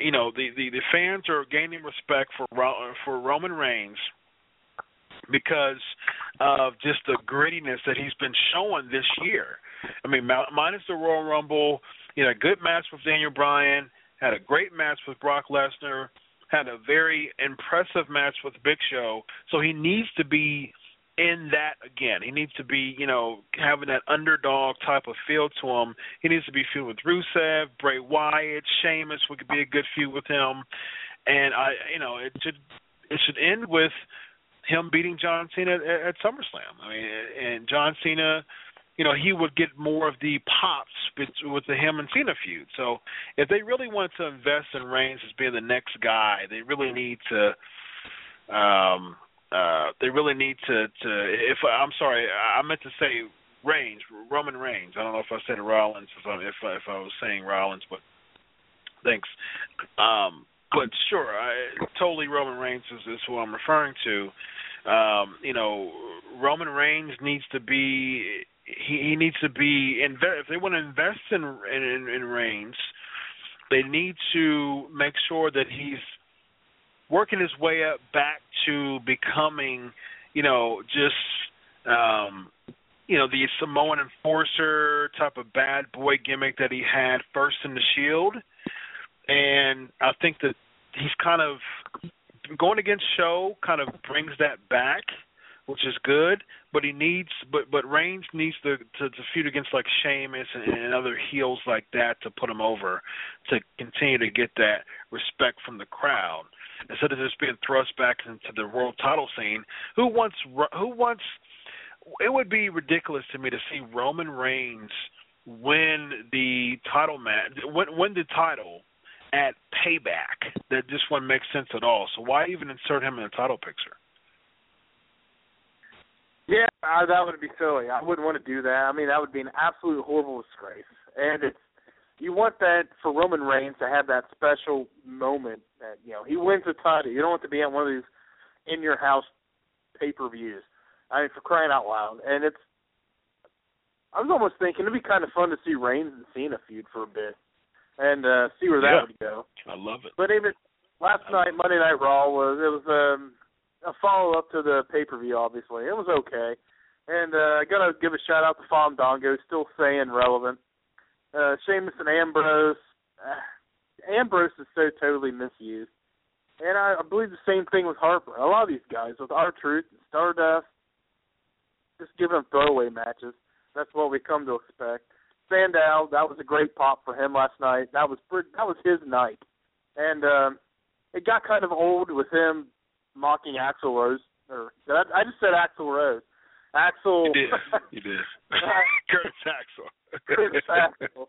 You know, the, the the fans are gaining respect for uh, for Roman Reigns because of just the grittiness that he's been showing this year. I mean, minus the Royal Rumble, had a good match with Daniel Bryan, had a great match with Brock Lesnar, had a very impressive match with Big Show. So he needs to be in that again. He needs to be, you know, having that underdog type of feel to him. He needs to be feud with Rusev, Bray Wyatt, Sheamus would be a good feud with him. And I, you know, it should it should end with him beating John Cena at, at SummerSlam. I mean, and John Cena, you know, he would get more of the pops with the him and Cena feud. So if they really want to invest in Reigns as being the next guy, they really need to. Um, uh, they really need to. To if I'm sorry, I meant to say Reigns, Roman Reigns. I don't know if I said Rollins, if I, if if I was saying Rollins, but thanks. Um, but sure, I, totally Roman Reigns is, is who I'm referring to. Um, you know, Roman Reigns needs to be he, he needs to be if they want to invest in in, in Reigns, they need to make sure that he's working his way up back to becoming, you know, just um you know, the Samoan enforcer type of bad boy gimmick that he had first in the Shield. And I think that he's kind of going against Show kind of brings that back, which is good. But he needs, but but Reigns needs to to, to feud against like Sheamus and, and other heels like that to put him over, to continue to get that respect from the crowd instead of just being thrust back into the world title scene. Who wants who wants? It would be ridiculous to me to see Roman Reigns win the title match, win, win the title at Payback. That just wouldn't make sense at all. So why even insert him in the title picture? Yeah, I, that would be silly. I wouldn't want to do that. I mean, that would be an absolute horrible disgrace. And it's you want that for Roman Reigns to have that special moment that you know he wins the title. You don't want to be at one of these in your house pay per views. I mean, for crying out loud. And it's I was almost thinking it'd be kind of fun to see Reigns and Cena feud for a bit and uh, see where that yeah. would go. I love it. But even last night, Monday Night Raw was it was um, a follow up to the pay per view. Obviously, it was okay. And uh, I gotta give a shout out to Fandango, still staying relevant. Uh, Sheamus and Ambrose. Uh, Ambrose is so totally misused. And I, I believe the same thing with Harper. A lot of these guys with R-Truth and Stardust, just giving them throwaway matches. That's what we come to expect. Sandow, that was a great pop for him last night. That was that was his night, and um, it got kind of old with him mocking Axl Rose. Or I, I just said Axl Rose. Axel. You did. You did. Curtis Axel. Curtis Axel.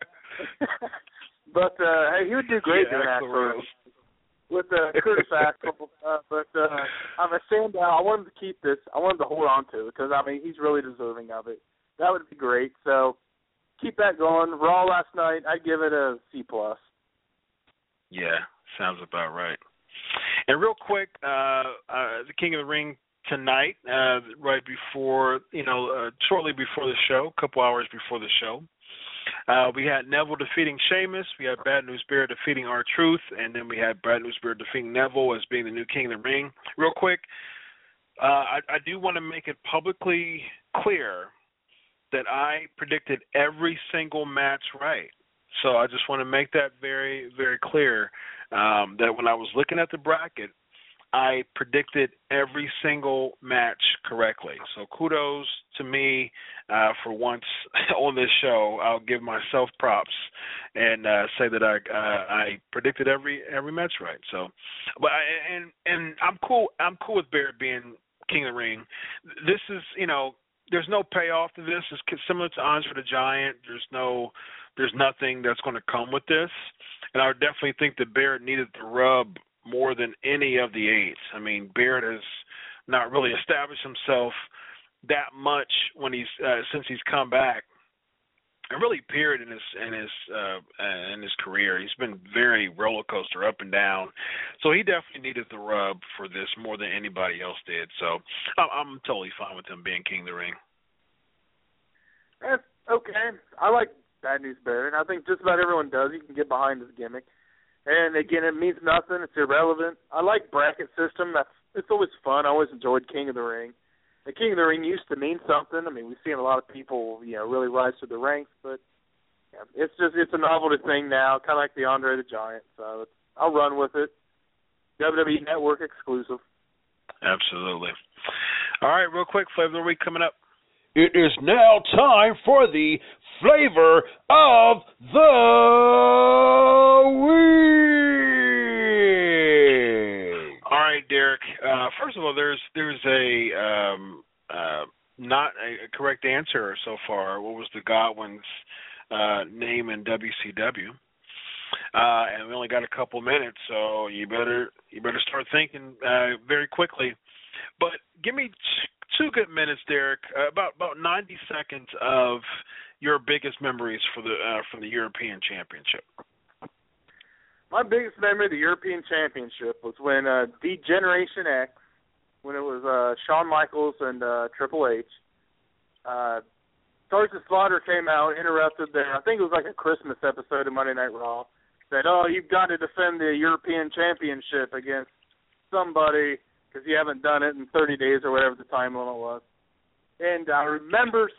but uh, hey, he would do great yeah, doing Axl Axl Rose. with uh, Curtis Axel. Uh, but uh, I'm a Sandow. I wanted to keep this. I wanted to hold on to it because I mean he's really deserving of it. That would be great. So keep that going. Raw last night, I'd give it a C plus. Yeah, sounds about right. And real quick, uh, uh, the King of the Ring tonight, uh, right before you know, uh, shortly before the show, a couple hours before the show. Uh, we had Neville defeating Sheamus. We had Bad News Barrett defeating Our Truth, and then we had Bad News Barrett defeating Neville as being the new King of the Ring. Real quick, uh, I, I do want to make it publicly clear that I predicted every single match right. So I just want to make that very, very clear um, that when I was looking at the bracket, I predicted every single match correctly. So kudos to me uh, for once on this show. I'll give myself props and uh, say that I uh, I predicted every every match right. So, but I, and and I'm cool. I'm cool with Barrett being King of the Ring. This is you know there's no payoff to this. It's similar to Andre the Giant. There's no there's nothing that's going to come with this, and I definitely think that Barrett needed the rub more than any of the eight. I mean, Barrett has not really established himself that much when he's uh, since he's come back and really period in his in his uh in his career. He's been very roller coaster up and down. So he definitely needed the rub for this more than anybody else did. So I'm, I'm totally fine with him being king of the ring. That's okay. I like Bad News Barrett. I think just about everyone does. You can get behind his gimmick. And again, it means nothing. It's irrelevant. I like bracket system. That's it's always fun. I always enjoyed King of the Ring the King of the Ring used to mean something. I mean, we've seen a lot of people, you know, really rise to the ranks, but yeah, it's just it's a novelty thing now, kind of like the Andre the Giant. So I'll run with it. WWE Network exclusive. Absolutely. All right, real quick, flavor of the week coming up. It is now time for the flavor of the week. All right, Derrick. Uh, first of all, there's there's a um, uh, not a, correct answer so far. What was the Godwin's uh, name in WCW? Uh, and we only got a couple minutes, so you better you better start thinking uh, very quickly. But give me two good minutes, Derrick. Uh, about about ninety seconds of your biggest memories for the uh, from the European Championship my biggest memory of the European Championship was when uh D-Generation X, when it was uh Shawn Michaels and uh Triple H. Uh Sergeant Slaughter came out, interrupted there. I think it was like a Christmas episode of Monday Night Raw. Said, "Oh, you've got to defend the European Championship against somebody because you haven't done it in 30 days or whatever the time limit was." And I remember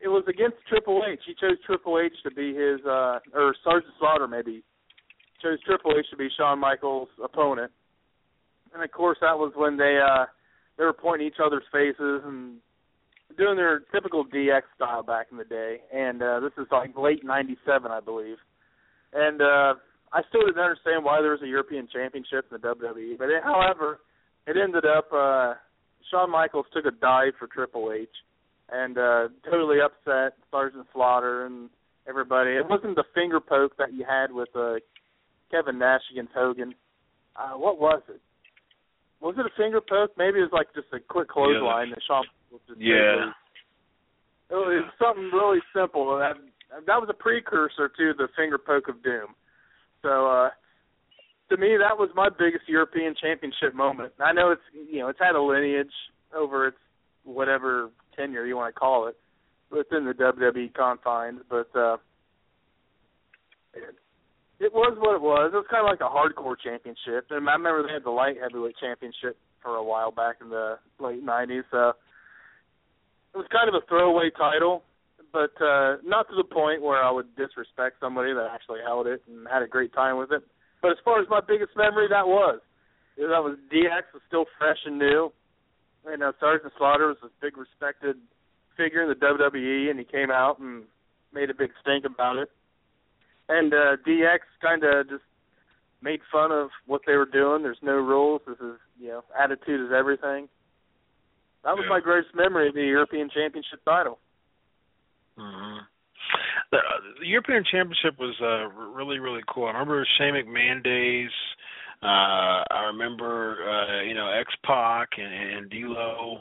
it was against Triple H. He chose Triple H to be his, uh or Sergeant Slaughter maybe chose Triple H to be Shawn Michaels' opponent. And of course, that was when they uh they were pointing each other's faces and doing their typical DX style back in the day. And uh this is like late '97, I believe. And uh I still didn't understand why there was a European Championship in the WWE. But it, however, it ended up uh Shawn Michaels took a dive for Triple H and uh totally upset Sergeant Slaughter and everybody. It wasn't the finger poke that you had with uh Kevin Nash against Hogan. Uh, what was it? Was it a finger poke? Maybe it was like just a quick clothesline yeah. that Shawn was just Yeah. It was something really simple. That that was a precursor to the finger poke of doom. So uh to me that was my biggest European championship moment. I know it's you know, it's had a lineage over its whatever tenure you want to call it within the WWE confines, but uh it was what it was. It was kind of like a hardcore championship, and I remember they had the light heavyweight championship for a while back in the late '90s. So it was kind of a throwaway title, but uh, not to the point where I would disrespect somebody that actually held it and had a great time with it. But as far as my biggest memory, that was that was DX was still fresh and new, and uh, Sergeant Slaughter was a big respected figure in the WWE, and he came out and made a big stink about it and uh, DX kind of just made fun of what they were doing. There's no rules. This is you know attitude is everything. That was yeah. my greatest memory of the European Championship title. Mm-hmm. The, the European Championship was uh, really really cool. I remember Shane McMahon days. Uh, I remember uh, you know X Pac and, and D'Lo.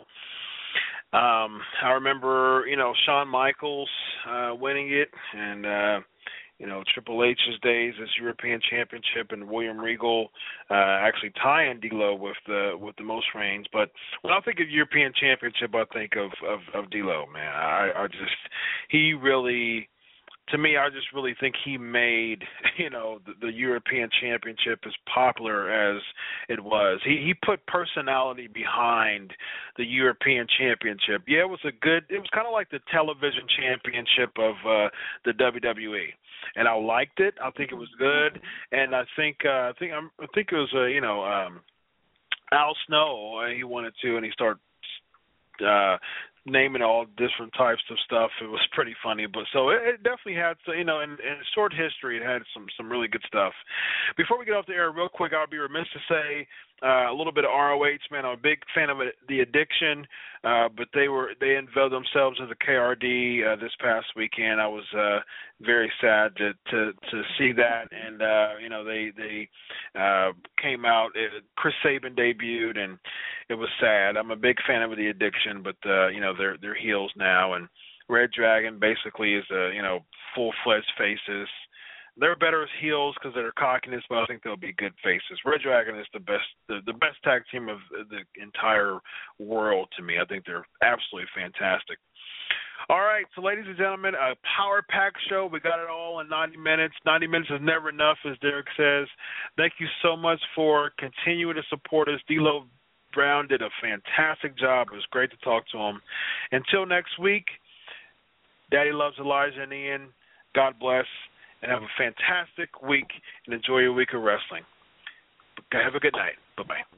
Um, I remember you know Shawn Michaels uh, winning it and. uh you know Triple H's days as European Championship and William Regal uh, actually tying D'Lo with the with the most reigns. But when I think of European Championship, I think of of, of D'Lo. Man, I, I just he really. To me, I just really think he made you know the, the European Championship as popular as it was. He he put personality behind the European Championship. Yeah, it was a good. It was kind of like the television championship of uh, the WWE and I liked it. I think it was good, and I think uh, I think I'm, I think it was uh, you know um, Al Snow. Uh, he wanted to, and he started uh, naming all different types of stuff. It was pretty funny, but so it, it definitely had you know in, in short history it had some some really good stuff. Before we get off the air, real quick, I'll be remiss to say uh, a little bit of ROH. Man, I'm a big fan of it, the Addiction, uh, but they were they unveiled themselves as a KRD uh, this past weekend. I was uh, very sad to to to see that, and uh, you know they they uh, came out. It, Chris Sabin debuted, and it was sad. I'm a big fan of the Addiction, but uh, you know they're they're heels now, and Red Dragon basically is a you know full fledged faces they're better as heels because their cockiness, but I think they'll be good faces. Red Dragon is the best, the, the best tag team of the entire world to me. I think they're absolutely fantastic. All right, so ladies and gentlemen, a power pack show. We got it all in 90 minutes. 90 minutes is never enough, as Derrick says. Thank you so much for continuing to support us. D'Lo Brown did a fantastic job. It was great to talk to him. Until next week, Daddy loves Elijah and Ian. God bless and have a fantastic week and enjoy your week of wrestling. Have a good night. Bye bye.